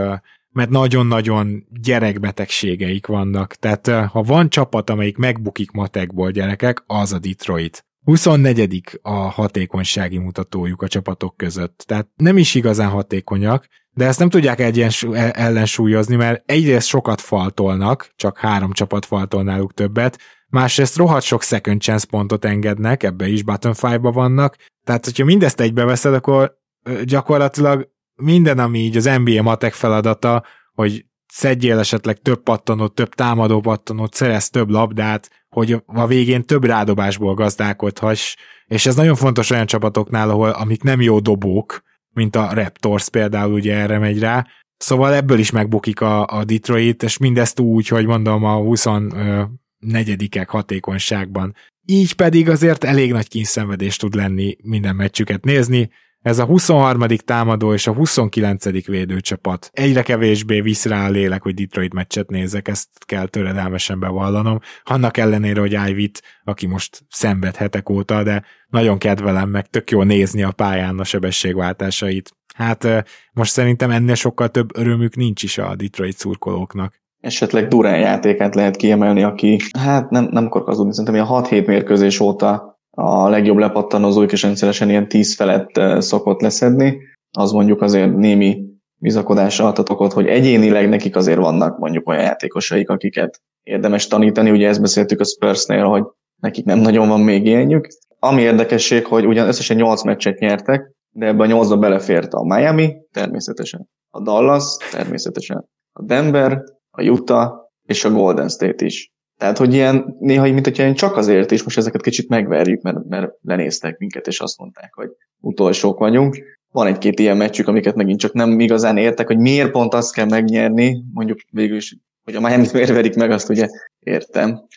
mert nagyon-nagyon gyerekbetegségeik vannak. Tehát ha van csapat, amelyik megbukik matekból gyerekek, az a Detroit. 24. a hatékonysági mutatójuk a csapatok között. Tehát nem is igazán hatékonyak, de ezt nem tudják egyensú- e- ellensúlyozni, mert egyrészt sokat faltolnak, csak három csapat faltol náluk többet, másrészt rohadt sok second chance pontot engednek, ebbe is bottom five-ba vannak, tehát hogyha mindezt egybeveszed, akkor gyakorlatilag minden, ami így az NBA matek feladata, hogy szedjél esetleg több pattanót, több támadó pattanót, szerez több labdát, hogy a végén több rádobásból gazdálkodhass, és ez nagyon fontos olyan csapatoknál, ahol amik nem jó dobók, mint a Raptors például ugye erre megy rá, szóval ebből is megbukik a, a Detroit, és mindezt úgy, hogy mondom a 24 hatékonyságban. Így pedig azért elég nagy kínszenvedés tud lenni minden meccsüket nézni, ez a 23. támadó és a 29. védőcsapat. Egyre kevésbé visz rá a lélek, hogy Detroit meccset nézek, ezt kell töredelmesen bevallanom. Annak ellenére, hogy Ivy-t, aki most szenved hetek óta, de nagyon kedvelem, meg tök jó nézni a pályán a sebességváltásait. Hát most szerintem ennél sokkal több örömük nincs is a Detroit szurkolóknak esetleg Durán játékát lehet kiemelni, aki hát nem, nem akarok azudni, szerintem a 6-7 mérkőzés óta a legjobb lepattanozóik is rendszeresen ilyen 10 felett szokott leszedni, az mondjuk azért némi bizakodásra adhat okot, hogy egyénileg nekik azért vannak mondjuk olyan játékosaik, akiket érdemes tanítani, ugye ezt beszéltük a Spursnél, hogy nekik nem nagyon van még ilyenjük. Ami érdekesség, hogy ugyan összesen 8 meccset nyertek, de ebben a 8 belefért a Miami, természetesen a Dallas, természetesen a Denver, a Utah és a Golden State is. Tehát, hogy ilyen, néha, mint hogyha csak azért is most ezeket kicsit megverjük, mert, mert lenéztek minket, és azt mondták, hogy utolsók vagyunk. Van egy-két ilyen meccsük, amiket megint csak nem igazán értek, hogy miért pont azt kell megnyerni, mondjuk végül is, hogy a Miami-t miért verik meg, azt ugye értem,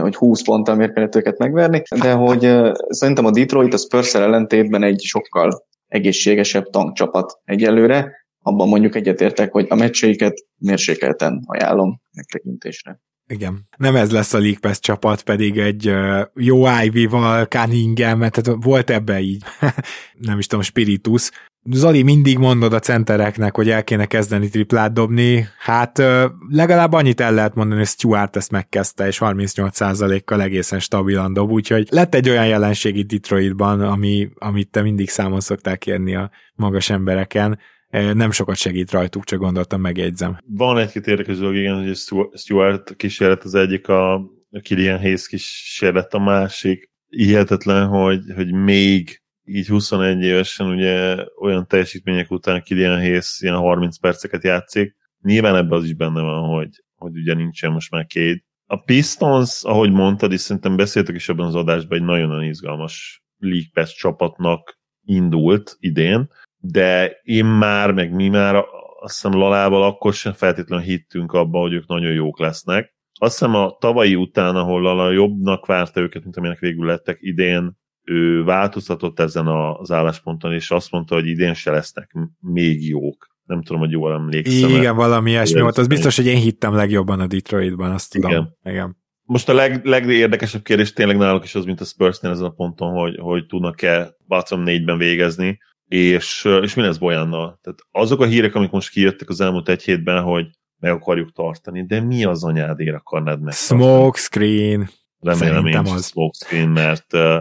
hogy 20 ponttal miért kellett őket megverni, de hogy szerintem a Detroit a spurs ellentétben egy sokkal egészségesebb tankcsapat egyelőre, abban mondjuk egyetértek, hogy a meccseiket mérsékelten ajánlom megtekintésre. Igen. Nem ez lesz a League Pass csapat, pedig egy uh, jó Ivy-val, Cunningham, tehát volt ebbe így, nem is tudom, spiritus. Zoli, mindig mondod a centereknek, hogy el kéne kezdeni triplát dobni, hát legalább annyit el lehet mondani, hogy Stuart ezt megkezdte, és 38%-kal egészen stabilan dob, úgyhogy lett egy olyan jelenség itt Detroitban, ami, amit te mindig számon szoktál kérni a magas embereken, nem sokat segít rajtuk, csak gondoltam, megjegyzem. Van egy-két érdekes dolog, igen, hogy Stuart kísérlet az egyik, a Kilian Hayes kísérlet a másik. Hihetetlen, hogy, hogy még így 21 évesen ugye olyan teljesítmények után Kilian Hayes ilyen 30 perceket játszik. Nyilván ebben az is benne van, hogy, hogy ugye nincsen most már két. A Pistons, ahogy mondtad, és szerintem beszéltek is ebben az adásban, egy nagyon-nagyon izgalmas League Pass csapatnak indult idén de én már, meg mi már azt hiszem Lalával akkor sem feltétlenül hittünk abba, hogy ők nagyon jók lesznek. Azt hiszem a tavalyi után, ahol Lala jobbnak várta őket, mint amilyenek végül lettek idén, ő változtatott ezen az állásponton, és azt mondta, hogy idén se lesznek még jók. Nem tudom, hogy jól emlékszem. Igen, valami ilyesmi volt. Az biztos, hogy én hittem legjobban a Detroitban, azt tudom. Igen. Igen. Most a leg, legérdekesebb kérdés tényleg náluk is az, mint a Spursnél ezen a ponton, hogy, hogy tudnak-e bottom négyben végezni és, és mi lesz Bolyánnal? Tehát azok a hírek, amik most kijöttek az elmúlt egy hétben, hogy meg akarjuk tartani, de mi az anyádért akarnád meg? Smoke screen. Remélem én az. smoke screen, mert uh,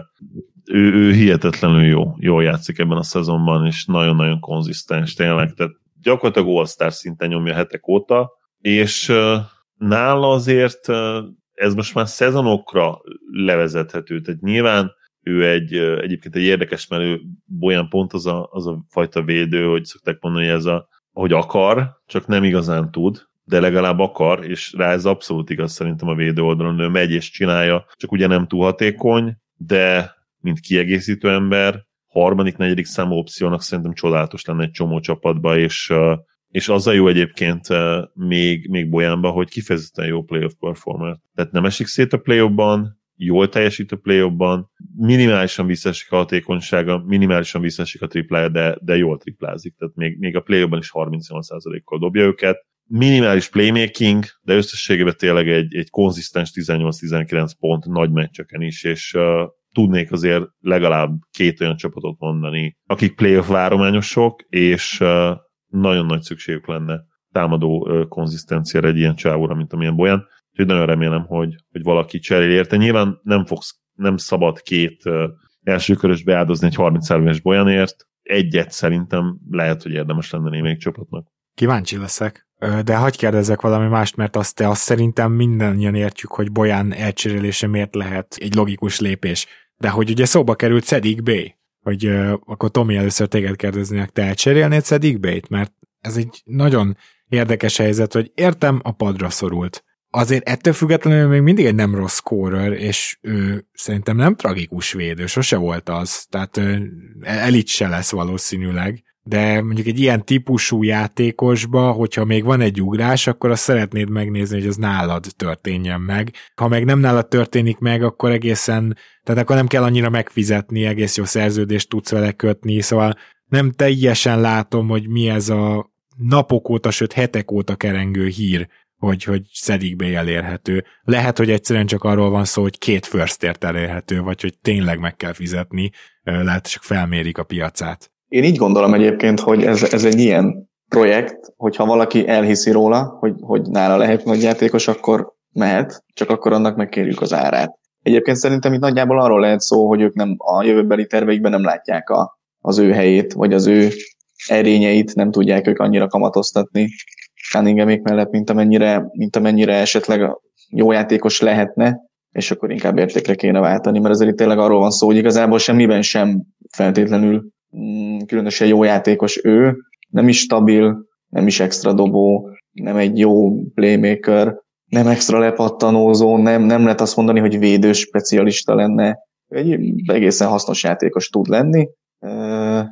ő, ő hihetetlenül jó, jól játszik ebben a szezonban, és nagyon-nagyon konzisztens tényleg, tehát gyakorlatilag all szinten nyomja hetek óta, és uh, nála azért uh, ez most már szezonokra levezethető, tehát nyilván ő egy, egyébként egy érdekes, mert ő olyan pont az a, az a fajta védő, hogy szokták mondani, hogy ez a, hogy akar, csak nem igazán tud, de legalább akar, és rá ez abszolút igaz szerintem a védő oldalon, ő megy és csinálja, csak ugye nem túl hatékony, de mint kiegészítő ember, harmadik, negyedik számú opciónak szerintem csodálatos lenne egy csomó csapatba, és, és az a jó egyébként még, még Bolyánban, hogy kifejezetten jó playoff performer. Tehát nem esik szét a playoffban, jól teljesít a playoffban, minimálisan visszaesik a hatékonysága, minimálisan visszaesik a triplája, de, de jól triplázik, tehát még, még a playoffban is 38%-kal dobja őket. Minimális playmaking, de összességében tényleg egy, egy konzisztens 18-19 pont nagy meccseken is, és uh, tudnék azért legalább két olyan csapatot mondani, akik playoff várományosok, és uh, nagyon nagy szükségük lenne támadó uh, konzisztenciára egy ilyen csávóra, mint amilyen Boyan. Úgyhogy nagyon remélem, hogy, hogy valaki cserél érte. Nyilván nem fogsz, nem szabad két uh, első körös beáldozni egy 33 éves Boyanért. Egyet szerintem lehet, hogy érdemes lenne némelyik csapatnak. Kíváncsi leszek. De hagyj kérdezzek valami mást, mert azt, te azt szerintem mindannyian értjük, hogy Boyan elcserélése miért lehet egy logikus lépés. De hogy ugye szóba került Szedik B, hogy uh, akkor Tomi először téged kérdeznének, te elcserélnéd Szedik B-t? Mert ez egy nagyon érdekes helyzet, hogy értem, a padra szorult. Azért ettől függetlenül még mindig egy nem rossz scorer, és ő szerintem nem tragikus védő, sose volt az, tehát elit se lesz valószínűleg de mondjuk egy ilyen típusú játékosba, hogyha még van egy ugrás, akkor azt szeretnéd megnézni, hogy az nálad történjen meg. Ha meg nem nálad történik meg, akkor egészen, tehát akkor nem kell annyira megfizetni, egész jó szerződést tudsz vele kötni, szóval nem teljesen látom, hogy mi ez a napok óta, sőt hetek óta kerengő hír, hogy, hogy szedikbe elérhető. Lehet, hogy egyszerűen csak arról van szó, hogy két first elérhető, vagy hogy tényleg meg kell fizetni, lehet, csak felmérik a piacát. Én így gondolom egyébként, hogy ez, ez egy ilyen projekt, hogyha valaki elhiszi róla, hogy, hogy nála lehet nagy játékos, akkor mehet, csak akkor annak megkérjük az árát. Egyébként szerintem itt nagyjából arról lehet szó, hogy ők nem a jövőbeli terveikben nem látják a, az ő helyét, vagy az ő erényeit nem tudják ők annyira kamatoztatni Cunningamék mellett, mint amennyire, mint amennyire esetleg jó játékos lehetne, és akkor inkább értékre kéne váltani, mert azért itt tényleg arról van szó, hogy igazából semmiben sem feltétlenül Mm, különösen jó játékos ő, nem is stabil, nem is extra dobó, nem egy jó playmaker, nem extra lepattanózó, nem, nem lehet azt mondani, hogy védő specialista lenne, egy egészen hasznos játékos tud lenni,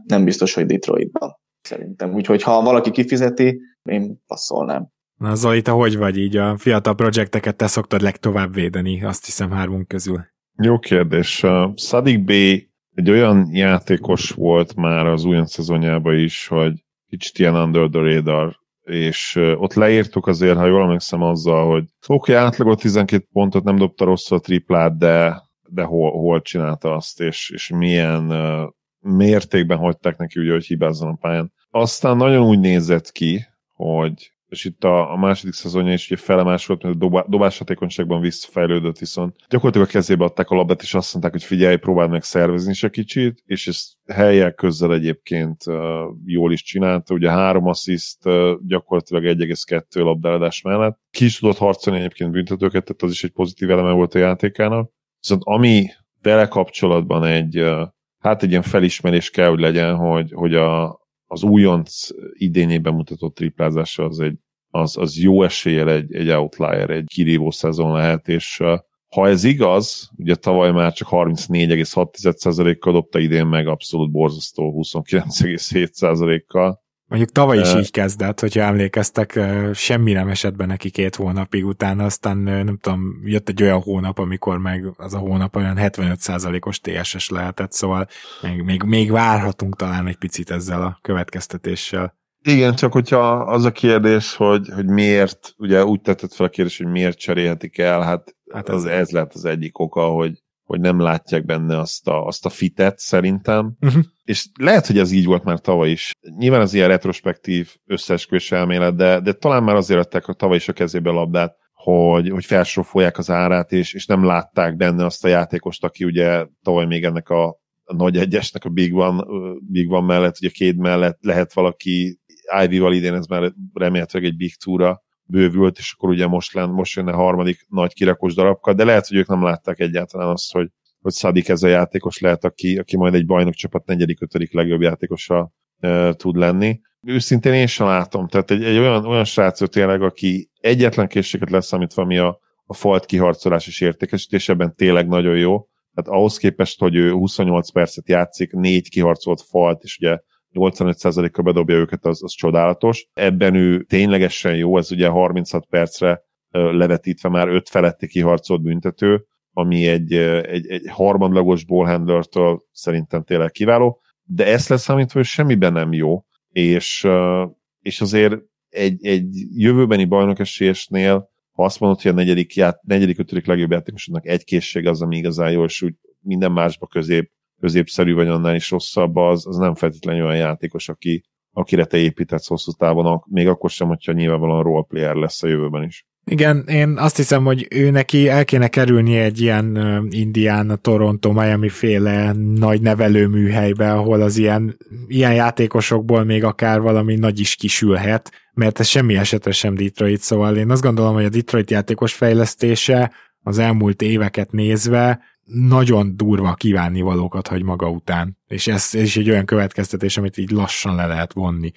nem biztos, hogy Detroitban szerintem. Úgyhogy ha valaki kifizeti, én passzolnám. Na Zoli, te hogy vagy így? A fiatal projekteket te szoktad legtovább védeni, azt hiszem hármunk közül. Jó kérdés. Sadik B egy olyan játékos volt már az újon szezonjában is, hogy kicsit ilyen under the radar, és ott leírtuk azért, ha jól emlékszem azzal, hogy oké, okay, átlagot 12 pontot, nem dobta rossz a triplát, de, de hol, hol csinálta azt, és, és milyen mértékben hagyták neki, ugye, hogy hibázzon a pályán. Aztán nagyon úgy nézett ki, hogy és itt a, a második szezonja is ugye felemásolt, mert a dobá, dobáshatékonyságban visszafejlődött, viszont gyakorlatilag a kezébe adták a labdát, és azt mondták, hogy figyelj, próbáld meg szervezni is egy kicsit, és ezt helyek közel egyébként uh, jól is csinálta, ugye három assziszt uh, gyakorlatilag 1,2 labdáladás mellett. Ki is tudott harcolni egyébként büntetőket, tehát az is egy pozitív eleme volt a játékának. Viszont ami vele kapcsolatban egy, uh, hát egy ilyen felismerés kell, hogy legyen, hogy, hogy a, az újonc idényében mutatott triplázása az egy az, az jó eséllyel egy, egy outlier, egy kirívó szezon lehet, és ha ez igaz, ugye tavaly már csak 34,6%-kal dobta, idén meg abszolút borzasztó 29,7%-kal. Mondjuk tavaly is így kezdett, hogyha emlékeztek, semmi nem esett be neki két hónapig utána, aztán nem tudom, jött egy olyan hónap, amikor meg az a hónap olyan 75%-os TSS lehetett, szóval még, még, még várhatunk talán egy picit ezzel a következtetéssel. Igen, csak hogyha az a kérdés, hogy, hogy miért, ugye úgy tetted fel a kérdés, hogy miért cserélhetik el, hát, hát az, ez lehet az egyik oka, hogy, hogy nem látják benne azt a, azt a fitet szerintem, uh-huh. és lehet, hogy ez így volt már tavaly is. Nyilván az ilyen retrospektív összeesküvés elmélet, de, de talán már azért adták a tavaly is a kezébe a labdát, hogy, hogy felsorofolják az árát, és, és nem látták benne azt a játékost, aki ugye tavaly még ennek a, a nagy egyesnek a Big One, Big One mellett, ugye két mellett lehet valaki Ivy-val idén ez már remélhetőleg egy big túra bővült, és akkor ugye most, len, most jönne a harmadik nagy kirakós darabka, de lehet, hogy ők nem látták egyáltalán azt, hogy, hogy Szadik ez a játékos lehet, aki, aki majd egy bajnokcsapat negyedik, ötödik legjobb játékosa e, tud lenni. Őszintén én sem látom, tehát egy, egy olyan, olyan srác tényleg, aki egyetlen készséget leszámítva, ami a, a falt kiharcolás és értékesítésében tényleg nagyon jó. Tehát ahhoz képest, hogy ő 28 percet játszik, négy kiharcolt falt, és ugye 85%-kal bedobja őket, az, az csodálatos. Ebben ő ténylegesen jó, ez ugye 36 percre levetítve már öt feletti kiharcolt büntető, ami egy, egy, egy harmadlagos ballhandlertől szerintem tényleg kiváló, de ezt leszámítva, hogy semmiben nem jó, és, és azért egy, egy jövőbeni bajnokesésnél, ha azt mondod, hogy a negyedik, ját, negyedik ötödik legjobb játékosodnak egy készség az, ami igazán jó, és úgy minden másba közép, középszerű vagy annál is rosszabb, az, az nem feltétlenül olyan játékos, aki, akire te építetsz hosszú távon, még akkor sem, hogyha nyilvánvalóan roleplayer lesz a jövőben is. Igen, én azt hiszem, hogy ő neki el kéne kerülni egy ilyen Indiana, Toronto, Miami féle nagy nevelőműhelybe, ahol az ilyen, ilyen játékosokból még akár valami nagy is kisülhet, mert ez semmi esetre sem Detroit, szóval én azt gondolom, hogy a Detroit játékos fejlesztése az elmúlt éveket nézve nagyon durva kívánni valókat hagy maga után. És ez, ez is egy olyan következtetés, amit így lassan le lehet vonni.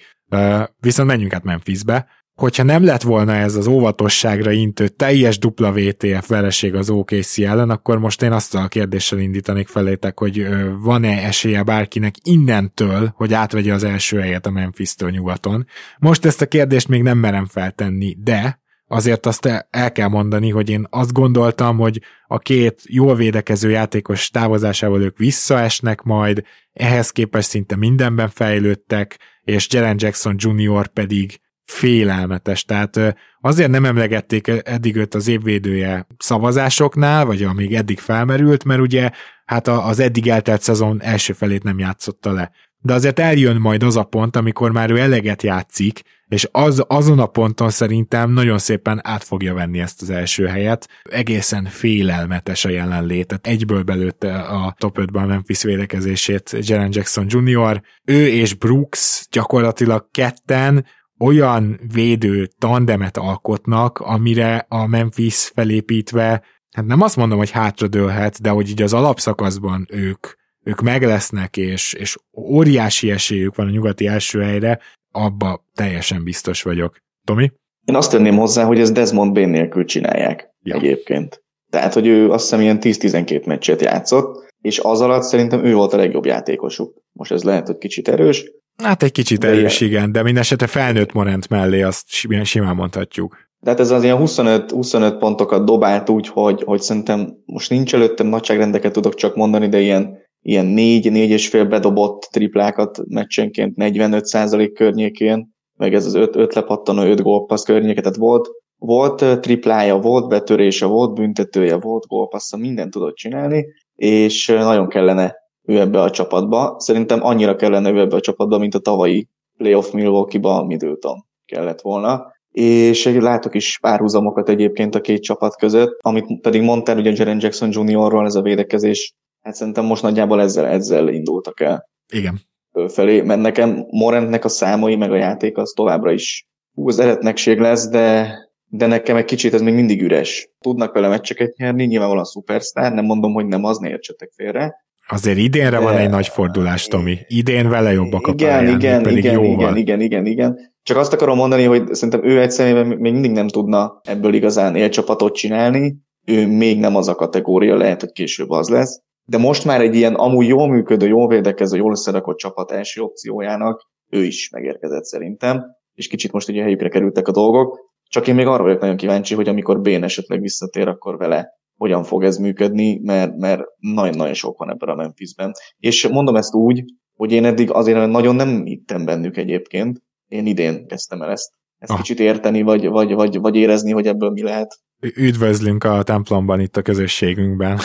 Viszont menjünk át Memphisbe, hogyha nem lett volna ez az óvatosságra intő teljes dupla VTF vereség az OKC ellen, akkor most én azt a kérdéssel indítanék felétek, hogy van-e esélye bárkinek innentől, hogy átvegye az első helyet a Memphis-től nyugaton. Most ezt a kérdést még nem merem feltenni, de azért azt el kell mondani, hogy én azt gondoltam, hogy a két jól védekező játékos távozásával ők visszaesnek majd, ehhez képest szinte mindenben fejlődtek, és Jaren Jackson Jr. pedig félelmetes. Tehát azért nem emlegették eddig őt az évvédője szavazásoknál, vagy amíg eddig felmerült, mert ugye hát az eddig eltelt szezon első felét nem játszotta le. De azért eljön majd az a pont, amikor már ő eleget játszik, és az, azon a ponton szerintem nagyon szépen át fogja venni ezt az első helyet. Egészen félelmetes a jelenlétet. Egyből belőtte a top 5-ben a Memphis védekezését Jaren Jackson Jr. Ő és Brooks gyakorlatilag ketten olyan védő tandemet alkotnak, amire a Memphis felépítve, hát nem azt mondom, hogy hátradőlhet, de hogy így az alapszakaszban ők, ők meg lesznek, és, és óriási esélyük van a nyugati első helyre, abba teljesen biztos vagyok. Tomi? Én azt tenném hozzá, hogy ez Desmond Bain nélkül csinálják ja. egyébként. Tehát, hogy ő azt hiszem ilyen 10-12 meccset játszott, és az alatt szerintem ő volt a legjobb játékosuk. Most ez lehet, hogy kicsit erős, Hát egy kicsit erős, igen, de minden esetre felnőtt Morent mellé azt simán mondhatjuk. De hát ez az ilyen 25, 25 pontokat dobált úgy, hogy, hogy szerintem most nincs előttem nagyságrendeket tudok csak mondani, de ilyen, ilyen 4, 4 és fél bedobott triplákat meccsenként 45% környékén, meg ez az 5, 5 lepattanó 5 gólpassz környéket, tehát volt, volt triplája, volt betörése, volt büntetője, volt gólpassza, mindent tudott csinálni, és nagyon kellene ő ebbe a csapatba. Szerintem annyira kellene ő ebbe a csapatba, mint a tavalyi playoff Milwaukee-ba Middleton kellett volna. És látok is párhuzamokat egyébként a két csapat között, amit pedig mondtál, ugye Jaren Jackson Jr.-ról ez a védekezés, hát szerintem most nagyjából ezzel, ezzel indultak el. Igen. Felé, mert nekem Morentnek a számai, meg a játék az továbbra is hú, az eretnekség lesz, de, de nekem egy kicsit ez még mindig üres. Tudnak vele meccseket nyerni, nyilvánvalóan szupersztár, nem mondom, hogy nem az, ne értsetek félre, Azért idénre De... van egy nagy fordulás, Tomi. Idén vele jobbak a igen, pályán, igen, pedig igen, jóval. igen, igen, igen, igen. Csak azt akarom mondani, hogy szerintem ő egy személyben még mindig nem tudna ebből igazán élcsapatot csinálni. Ő még nem az a kategória, lehet, hogy később az lesz. De most már egy ilyen amúgy jól működő, jól védekező, jól összerakott csapat első opciójának ő is megérkezett szerintem, és kicsit most ugye helyükre kerültek a dolgok. Csak én még arra vagyok nagyon kíváncsi, hogy amikor Bén esetleg visszatér, akkor vele hogyan fog ez működni, mert, mert nagyon-nagyon sok van ebben a Memphisben. És mondom ezt úgy, hogy én eddig azért nagyon nem hittem bennük egyébként. Én idén kezdtem el ezt, ezt ah. kicsit érteni, vagy, vagy, vagy, vagy érezni, hogy ebből mi lehet. Üdvözlünk a templomban itt a közösségünkben.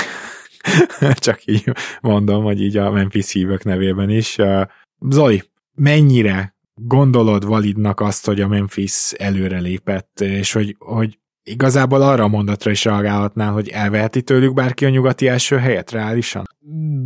Csak így mondom, hogy így a Memphis hívők nevében is. Zoli, mennyire gondolod validnak azt, hogy a Memphis előrelépett, és hogy, hogy igazából arra a mondatra is reagálhatnál, hogy elveheti tőlük bárki a nyugati első helyet reálisan?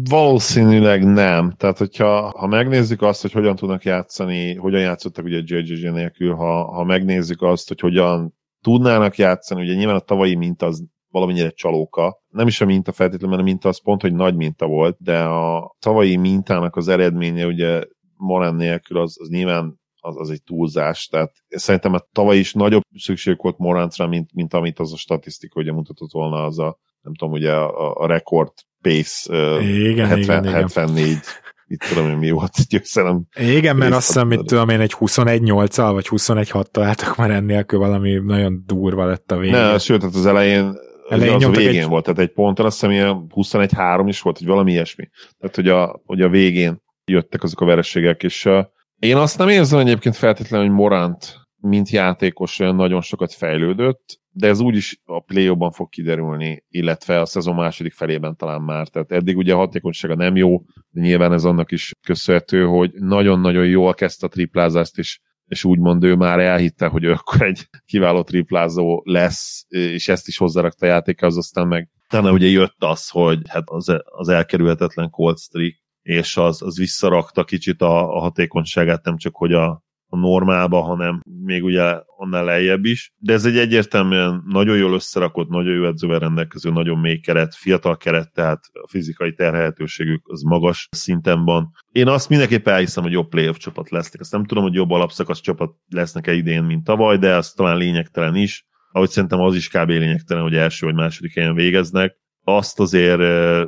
Valószínűleg nem. Tehát, hogyha ha megnézzük azt, hogy hogyan tudnak játszani, hogyan játszottak ugye JJJ nélkül, ha, ha megnézzük azt, hogy hogyan tudnának játszani, ugye nyilván a tavalyi minta az valamennyire csalóka. Nem is a minta feltétlenül, mert a minta az pont, hogy nagy minta volt, de a tavalyi mintának az eredménye ugye Morán nélkül az, az nyilván az, az egy túlzás, tehát szerintem a tavaly is nagyobb szükség volt Morantra, mint, mint amit az a statisztika ugye mutatott volna az a, nem tudom, ugye a, a record pace igen, 70, igen, 74 igen itt tudom, hogy mi volt győzelem. Igen, mert azt hiszem, mit tudom én, egy 21-8-al, vagy 21-6-tal álltak már ennélkül valami nagyon durva lett a végén. Ne, sőt, tehát az elején elején az a végén egy... volt, tehát egy ponton azt hiszem, ilyen 21-3 is volt, hogy valami ilyesmi. Tehát, hogy a, hogy a végén jöttek azok a vereségek, és uh, én azt nem érzem egyébként feltétlenül, hogy Morant mint játékos olyan nagyon sokat fejlődött, de ez úgyis a play fog kiderülni, illetve a szezon második felében talán már. Tehát eddig ugye a hatékonysága nem jó, de nyilván ez annak is köszönhető, hogy nagyon-nagyon jól kezdte a triplázást, és, és úgymond ő már elhitte, hogy ő akkor egy kiváló triplázó lesz, és ezt is hozzárakta a játékához, aztán meg utána ugye jött az, hogy hát az, az elkerülhetetlen cold streak, és az, az visszarakta kicsit a, a hatékonyságát, nem csak hogy a, a normálba, hanem még ugye annál lejjebb is. De ez egy egyértelműen nagyon jól összerakott, nagyon jó edzővel rendelkező, nagyon mély keret, fiatal keret, tehát a fizikai terhelhetőségük az magas szinten van. Én azt mindenképpen elhiszem, hogy jobb playoff csapat lesznek. Azt nem tudom, hogy jobb alapszakasz csapat lesznek-e idén, mint tavaly, de az talán lényegtelen is. Ahogy szerintem az is kb. lényegtelen, hogy első vagy második helyen végeznek. Azt azért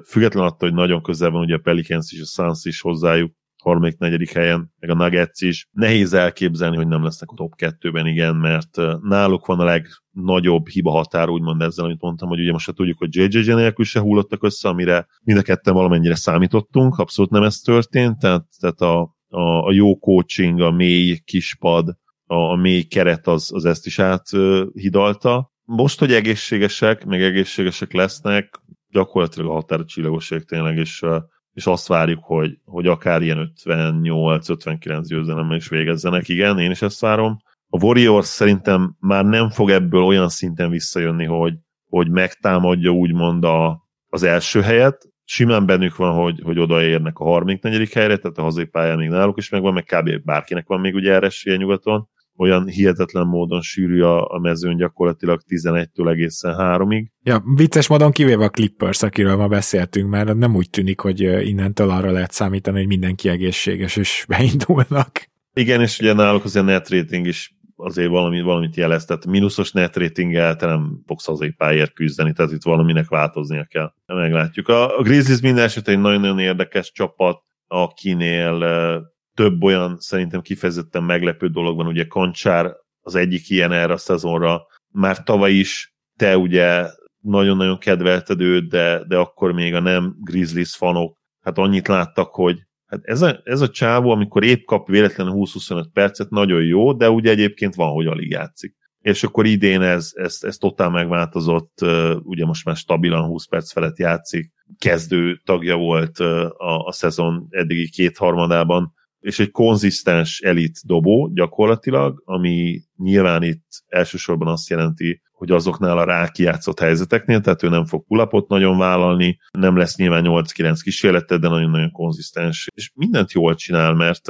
független attól, hogy nagyon közel van ugye a Pelicans és a Suns is hozzájuk, harmadik, negyedik helyen, meg a Nuggets is. Nehéz elképzelni, hogy nem lesznek a top 2-ben, igen, mert náluk van a legnagyobb hiba határ, úgymond ezzel, amit mondtam, hogy ugye most se tudjuk, hogy JJJ nélkül se hullottak össze, amire mind a ketten valamennyire számítottunk, abszolút nem ez történt, tehát, tehát a, a, a jó coaching, a mély kispad, a, a mély keret az, az ezt is áthidalta. Most, hogy egészségesek, meg egészségesek lesznek, gyakorlatilag a határ a csillagosság tényleg, és és azt várjuk, hogy, hogy akár ilyen 58-59 győzelemmel is végezzenek. Igen, én is ezt várom. A Warriors szerintem már nem fog ebből olyan szinten visszajönni, hogy, hogy megtámadja úgymond a, az első helyet. Simán bennük van, hogy, hogy odaérnek a 34. helyre, tehát a hazai pályán még náluk is megvan, meg kb. bárkinek van még ugye erre nyugaton olyan hihetetlen módon sűrű a, a mezőn gyakorlatilag 11-től egészen 3-ig. Ja, vicces módon kivéve a Clippers, akiről ma beszéltünk, mert nem úgy tűnik, hogy innentől arra lehet számítani, hogy mindenki egészséges és beindulnak. Igen, és ugye náluk az a net rating is azért valami, valamit jelez, tehát mínuszos net ratinggel te nem fogsz azért pályért küzdeni, tehát itt valaminek változnia kell. Meglátjuk. A, a Grizzlies minden esetben egy nagyon-nagyon érdekes csapat, akinél több olyan szerintem kifejezetten meglepő dolog van, ugye Kancsár az egyik ilyen erre a szezonra, már tavaly is te ugye nagyon-nagyon kedvelted őt, de, de akkor még a nem Grizzlies fanok, hát annyit láttak, hogy hát ez a, ez a csávó, amikor épp kap véletlenül 20-25 percet, nagyon jó, de ugye egyébként van, hogy alig játszik. És akkor idén ez, ez, ez totál megváltozott, ugye most már stabilan 20 perc felett játszik, kezdő tagja volt a, a szezon eddigi kétharmadában, és egy konzisztens elit dobó gyakorlatilag, ami nyilván itt elsősorban azt jelenti, hogy azoknál a rákijátszott helyzeteknél, tehát ő nem fog pulapot nagyon vállalni, nem lesz nyilván 8-9 kísérlete, de nagyon-nagyon konzisztens, és mindent jól csinál, mert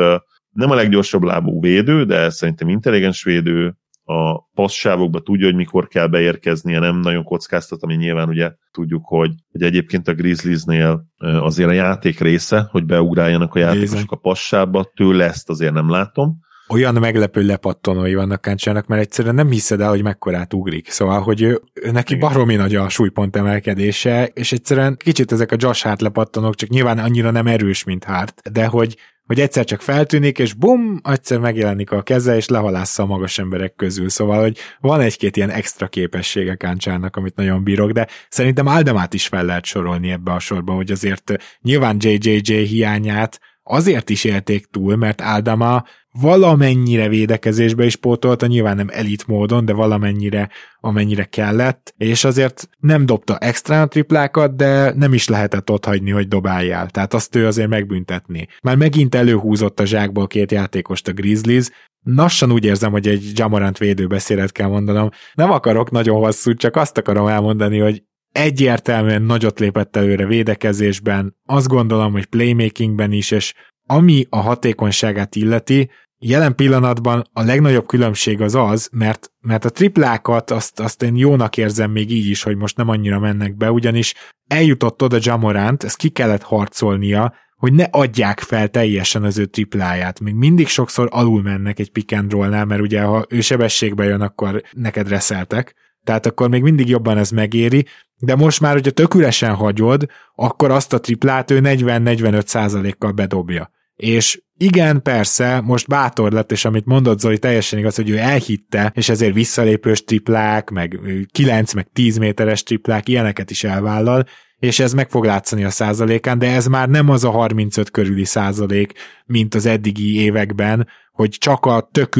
nem a leggyorsabb lábú védő, de szerintem intelligens védő, a passzsávokba tudja, hogy mikor kell beérkeznie, nem nagyon kockáztat, ami nyilván ugye tudjuk, hogy, hogy egyébként a Grizzliesnél azért a játék része, hogy beugráljanak a játékosok a passába, tőle ezt azért nem látom. Olyan meglepő lepattanói vannak Káncsának, mert egyszerűen nem hiszed el, hogy mekkorát ugrik. Szóval, hogy ő, ő neki Igen. baromi nagy a súlypont emelkedése, és egyszerűen kicsit ezek a Josh Hart lepattanók, csak nyilván annyira nem erős, mint Hart, de hogy hogy egyszer csak feltűnik, és bum, egyszer megjelenik a keze, és lehalásza a magas emberek közül. Szóval, hogy van egy-két ilyen extra képessége Káncsának, amit nagyon bírok, de szerintem Aldemát is fel lehet sorolni ebbe a sorba, hogy azért nyilván JJJ hiányát azért is élték túl, mert Áldama valamennyire védekezésbe is pótolta, nyilván nem elit módon, de valamennyire, amennyire kellett, és azért nem dobta extra triplákat, de nem is lehetett ott hagyni, hogy dobáljál, tehát azt ő azért megbüntetni. Már megint előhúzott a zsákból két játékost a Grizzlies, Lassan úgy érzem, hogy egy Jamorant védőbeszélet kell mondanom. Nem akarok nagyon hosszú, csak azt akarom elmondani, hogy egyértelműen nagyot lépett előre védekezésben, azt gondolom, hogy playmakingben is, és ami a hatékonyságát illeti, jelen pillanatban a legnagyobb különbség az az, mert, mert a triplákat azt, azt én jónak érzem még így is, hogy most nem annyira mennek be, ugyanis eljutott oda Jamorant, ezt ki kellett harcolnia, hogy ne adják fel teljesen az ő tripláját. Még mindig sokszor alul mennek egy pick and roll-nál, mert ugye ha ő sebességbe jön, akkor neked reszeltek, tehát akkor még mindig jobban ez megéri, de most már, hogyha tök üresen hagyod, akkor azt a triplát ő 40-45 százalékkal bedobja. És igen, persze, most bátor lett, és amit mondott Zoli, teljesen igaz, hogy ő elhitte, és ezért visszalépős triplák, meg 9, meg 10 méteres triplák, ilyeneket is elvállal, és ez meg fog látszani a százalékán, de ez már nem az a 35 körüli százalék, mint az eddigi években, hogy csak a tök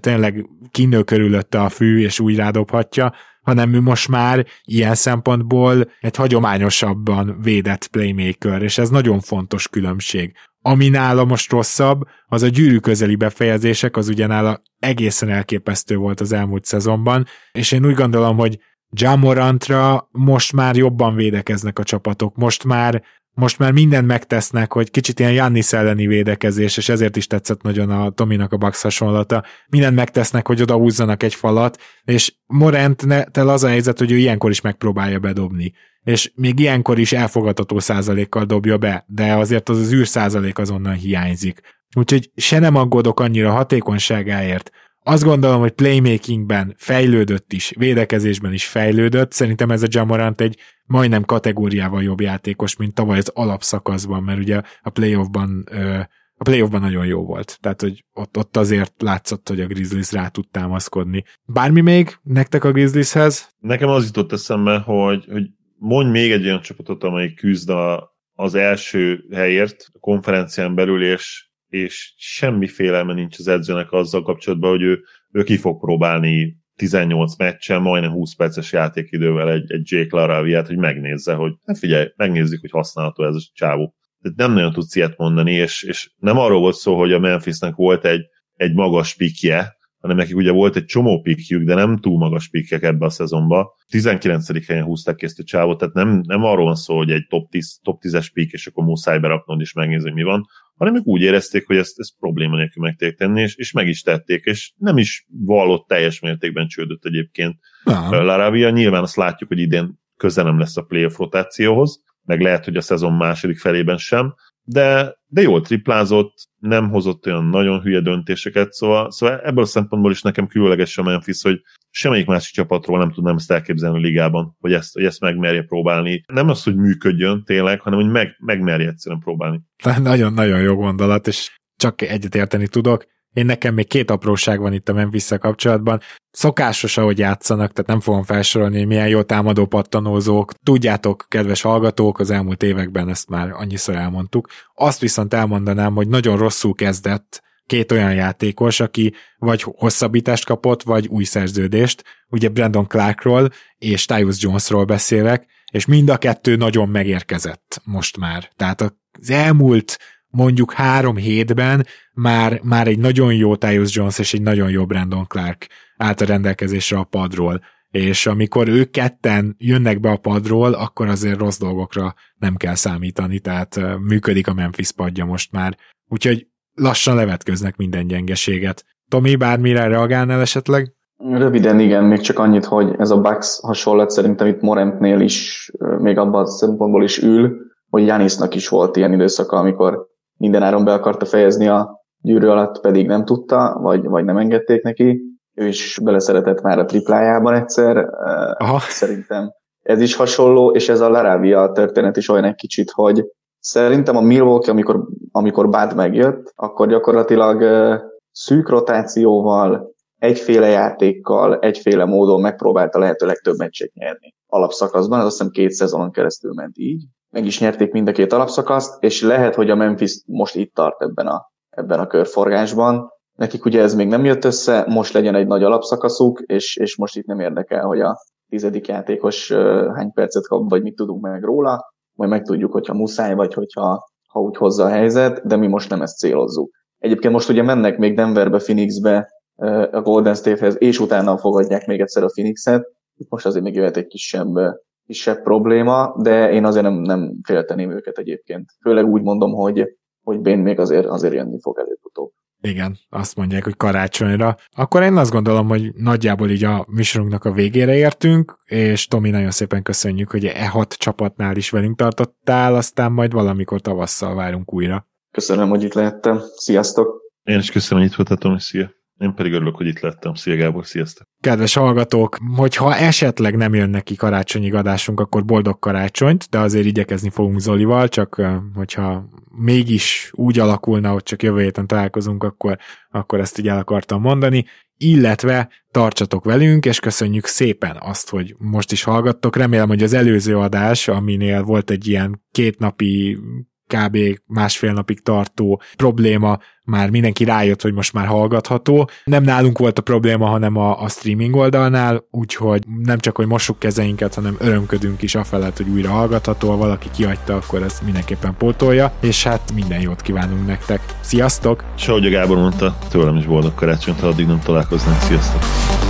tényleg kinő körülötte a fű, és úgy rádobhatja, hanem ő most már ilyen szempontból egy hagyományosabban védett playmaker, és ez nagyon fontos különbség. Ami nála most rosszabb, az a gyűrű közeli befejezések, az ugyanála egészen elképesztő volt az elmúlt szezonban, és én úgy gondolom, hogy Jamorantra most már jobban védekeznek a csapatok, most már most már mindent megtesznek, hogy kicsit ilyen Jannis elleni védekezés, és ezért is tetszett nagyon a Tominak a Bax hasonlata, mindent megtesznek, hogy oda húzzanak egy falat, és Morant tel az a helyzet, hogy ő ilyenkor is megpróbálja bedobni és még ilyenkor is elfogadható százalékkal dobja be, de azért az az űr százalék azonnal hiányzik. Úgyhogy se nem aggódok annyira hatékonyságáért, azt gondolom, hogy playmakingben fejlődött is, védekezésben is fejlődött. Szerintem ez a Jamorant egy majdnem kategóriával jobb játékos, mint tavaly az alapszakaszban, mert ugye a playoffban a playoffban nagyon jó volt. Tehát, hogy ott, ott azért látszott, hogy a Grizzlies rá tud támaszkodni. Bármi még nektek a Grizzlieshez? Nekem az jutott eszembe, hogy, hogy mondj még egy olyan csapatot, amelyik küzd a, az első helyért a konferencián belül, és és semmi félelme nincs az edzőnek azzal kapcsolatban, hogy ő, ő ki fog próbálni 18 meccsen, majdnem 20 perces játékidővel egy, egy Jake Laraviát, hogy megnézze, hogy hát figyelj, megnézzük, hogy használható ez a csávó. De nem nagyon tudsz ilyet mondani, és, és nem arról volt szó, hogy a Memphisnek volt egy, egy magas pikje, hanem nekik ugye volt egy csomó pikjük, de nem túl magas pikkek ebbe a szezonba. 19. helyen húzták ki ezt a csávot, tehát nem, nem arról van szó, hogy egy top, 10, top 10-es pik, és akkor muszáj beraknod és megnézni, hogy mi van, hanem ők úgy érezték, hogy ezt, ezt probléma nélkül meg tenni, és, és meg is tették, és nem is vallott teljes mértékben csődött egyébként Laravia. Nyilván azt látjuk, hogy idén közel nem lesz a playoff rotációhoz, meg lehet, hogy a szezon második felében sem, de, de jól triplázott, nem hozott olyan nagyon hülye döntéseket, szóval, szóval ebből a szempontból is nekem különleges a Memphis, hogy semmelyik másik csapatról nem tudnám ezt elképzelni a ligában, hogy ezt, hogy ezt megmerje próbálni. Nem az, hogy működjön tényleg, hanem hogy meg, megmerje egyszerűen próbálni. Nagyon-nagyon jó gondolat, és csak egyetérteni tudok. Én nekem még két apróság van itt a memphis kapcsolatban. Szokásos, ahogy játszanak, tehát nem fogom felsorolni, hogy milyen jó támadó pattanózók. Tudjátok, kedves hallgatók, az elmúlt években ezt már annyiszor elmondtuk. Azt viszont elmondanám, hogy nagyon rosszul kezdett két olyan játékos, aki vagy hosszabbítást kapott, vagy új szerződést. Ugye Brandon Clarkról és Tyus Jonesról beszélek, és mind a kettő nagyon megérkezett most már. Tehát az elmúlt mondjuk három hétben már, már egy nagyon jó Tyus Jones és egy nagyon jó Brandon Clark állt a rendelkezésre a padról és amikor ők ketten jönnek be a padról, akkor azért rossz dolgokra nem kell számítani, tehát működik a Memphis padja most már. Úgyhogy lassan levetköznek minden gyengeséget. Tomi, bármire reagálnál esetleg? Röviden igen, még csak annyit, hogy ez a Bucks hasonlat szerintem itt Morentnél is, még abban a szempontból is ül, hogy Janisnak is volt ilyen időszaka, amikor mindenáron be akarta fejezni a gyűrű alatt, pedig nem tudta, vagy, vagy nem engedték neki. Ő is beleszeretett már a triplájában egyszer. Aha. Szerintem ez is hasonló, és ez a Laravia történet is olyan egy kicsit, hogy szerintem a Milwaukee, amikor, amikor Bad megjött, akkor gyakorlatilag szűk rotációval, egyféle játékkal, egyféle módon megpróbálta lehető legtöbb meccset nyerni. Alapszakaszban, ez azt hiszem két szezonon keresztül ment így, meg is nyerték mind a két alapszakaszt, és lehet, hogy a Memphis most itt tart ebben a, ebben a körforgásban. Nekik ugye ez még nem jött össze, most legyen egy nagy alapszakaszuk, és, és most itt nem érdekel, hogy a tizedik játékos hány percet kap, vagy mit tudunk meg róla, majd megtudjuk, hogyha muszáj, vagy hogyha ha úgy hozza a helyzet, de mi most nem ezt célozzuk. Egyébként most ugye mennek még Denverbe, Phoenixbe, a Golden Statehez, és utána fogadják még egyszer a Phoenixet. Itt most azért még jöhet egy kisebb kisebb probléma, de én azért nem, nem félteném őket egyébként. Főleg úgy mondom, hogy, hogy Bén még azért, azért jönni fog előbb-utóbb. Igen, azt mondják, hogy karácsonyra. Akkor én azt gondolom, hogy nagyjából így a műsorunknak a végére értünk, és Tomi, nagyon szépen köszönjük, hogy e hat csapatnál is velünk tartottál, aztán majd valamikor tavasszal várunk újra. Köszönöm, hogy itt lehettem. Sziasztok! Én is köszönöm, hogy itt voltatom, és szia! Én pedig örülök, hogy itt lettem. Szia Gábor, sziasztok! Kedves hallgatók, hogyha esetleg nem jön neki karácsonyi adásunk, akkor boldog karácsonyt, de azért igyekezni fogunk Zolival, csak hogyha mégis úgy alakulna, hogy csak jövő héten találkozunk, akkor, akkor ezt így el akartam mondani illetve tartsatok velünk, és köszönjük szépen azt, hogy most is hallgattok. Remélem, hogy az előző adás, aminél volt egy ilyen kétnapi kb. másfél napig tartó probléma, már mindenki rájött, hogy most már hallgatható. Nem nálunk volt a probléma, hanem a, a streaming oldalnál, úgyhogy nem csak, hogy mossuk kezeinket, hanem örömködünk is afelett, hogy újra hallgatható, ha valaki kihagyta, akkor ez mindenképpen pótolja, és hát minden jót kívánunk nektek. Sziasztok! És ahogy a Gábor mondta, tőlem is boldog karácsonyt, ha addig nem találkoznánk. Sziasztok!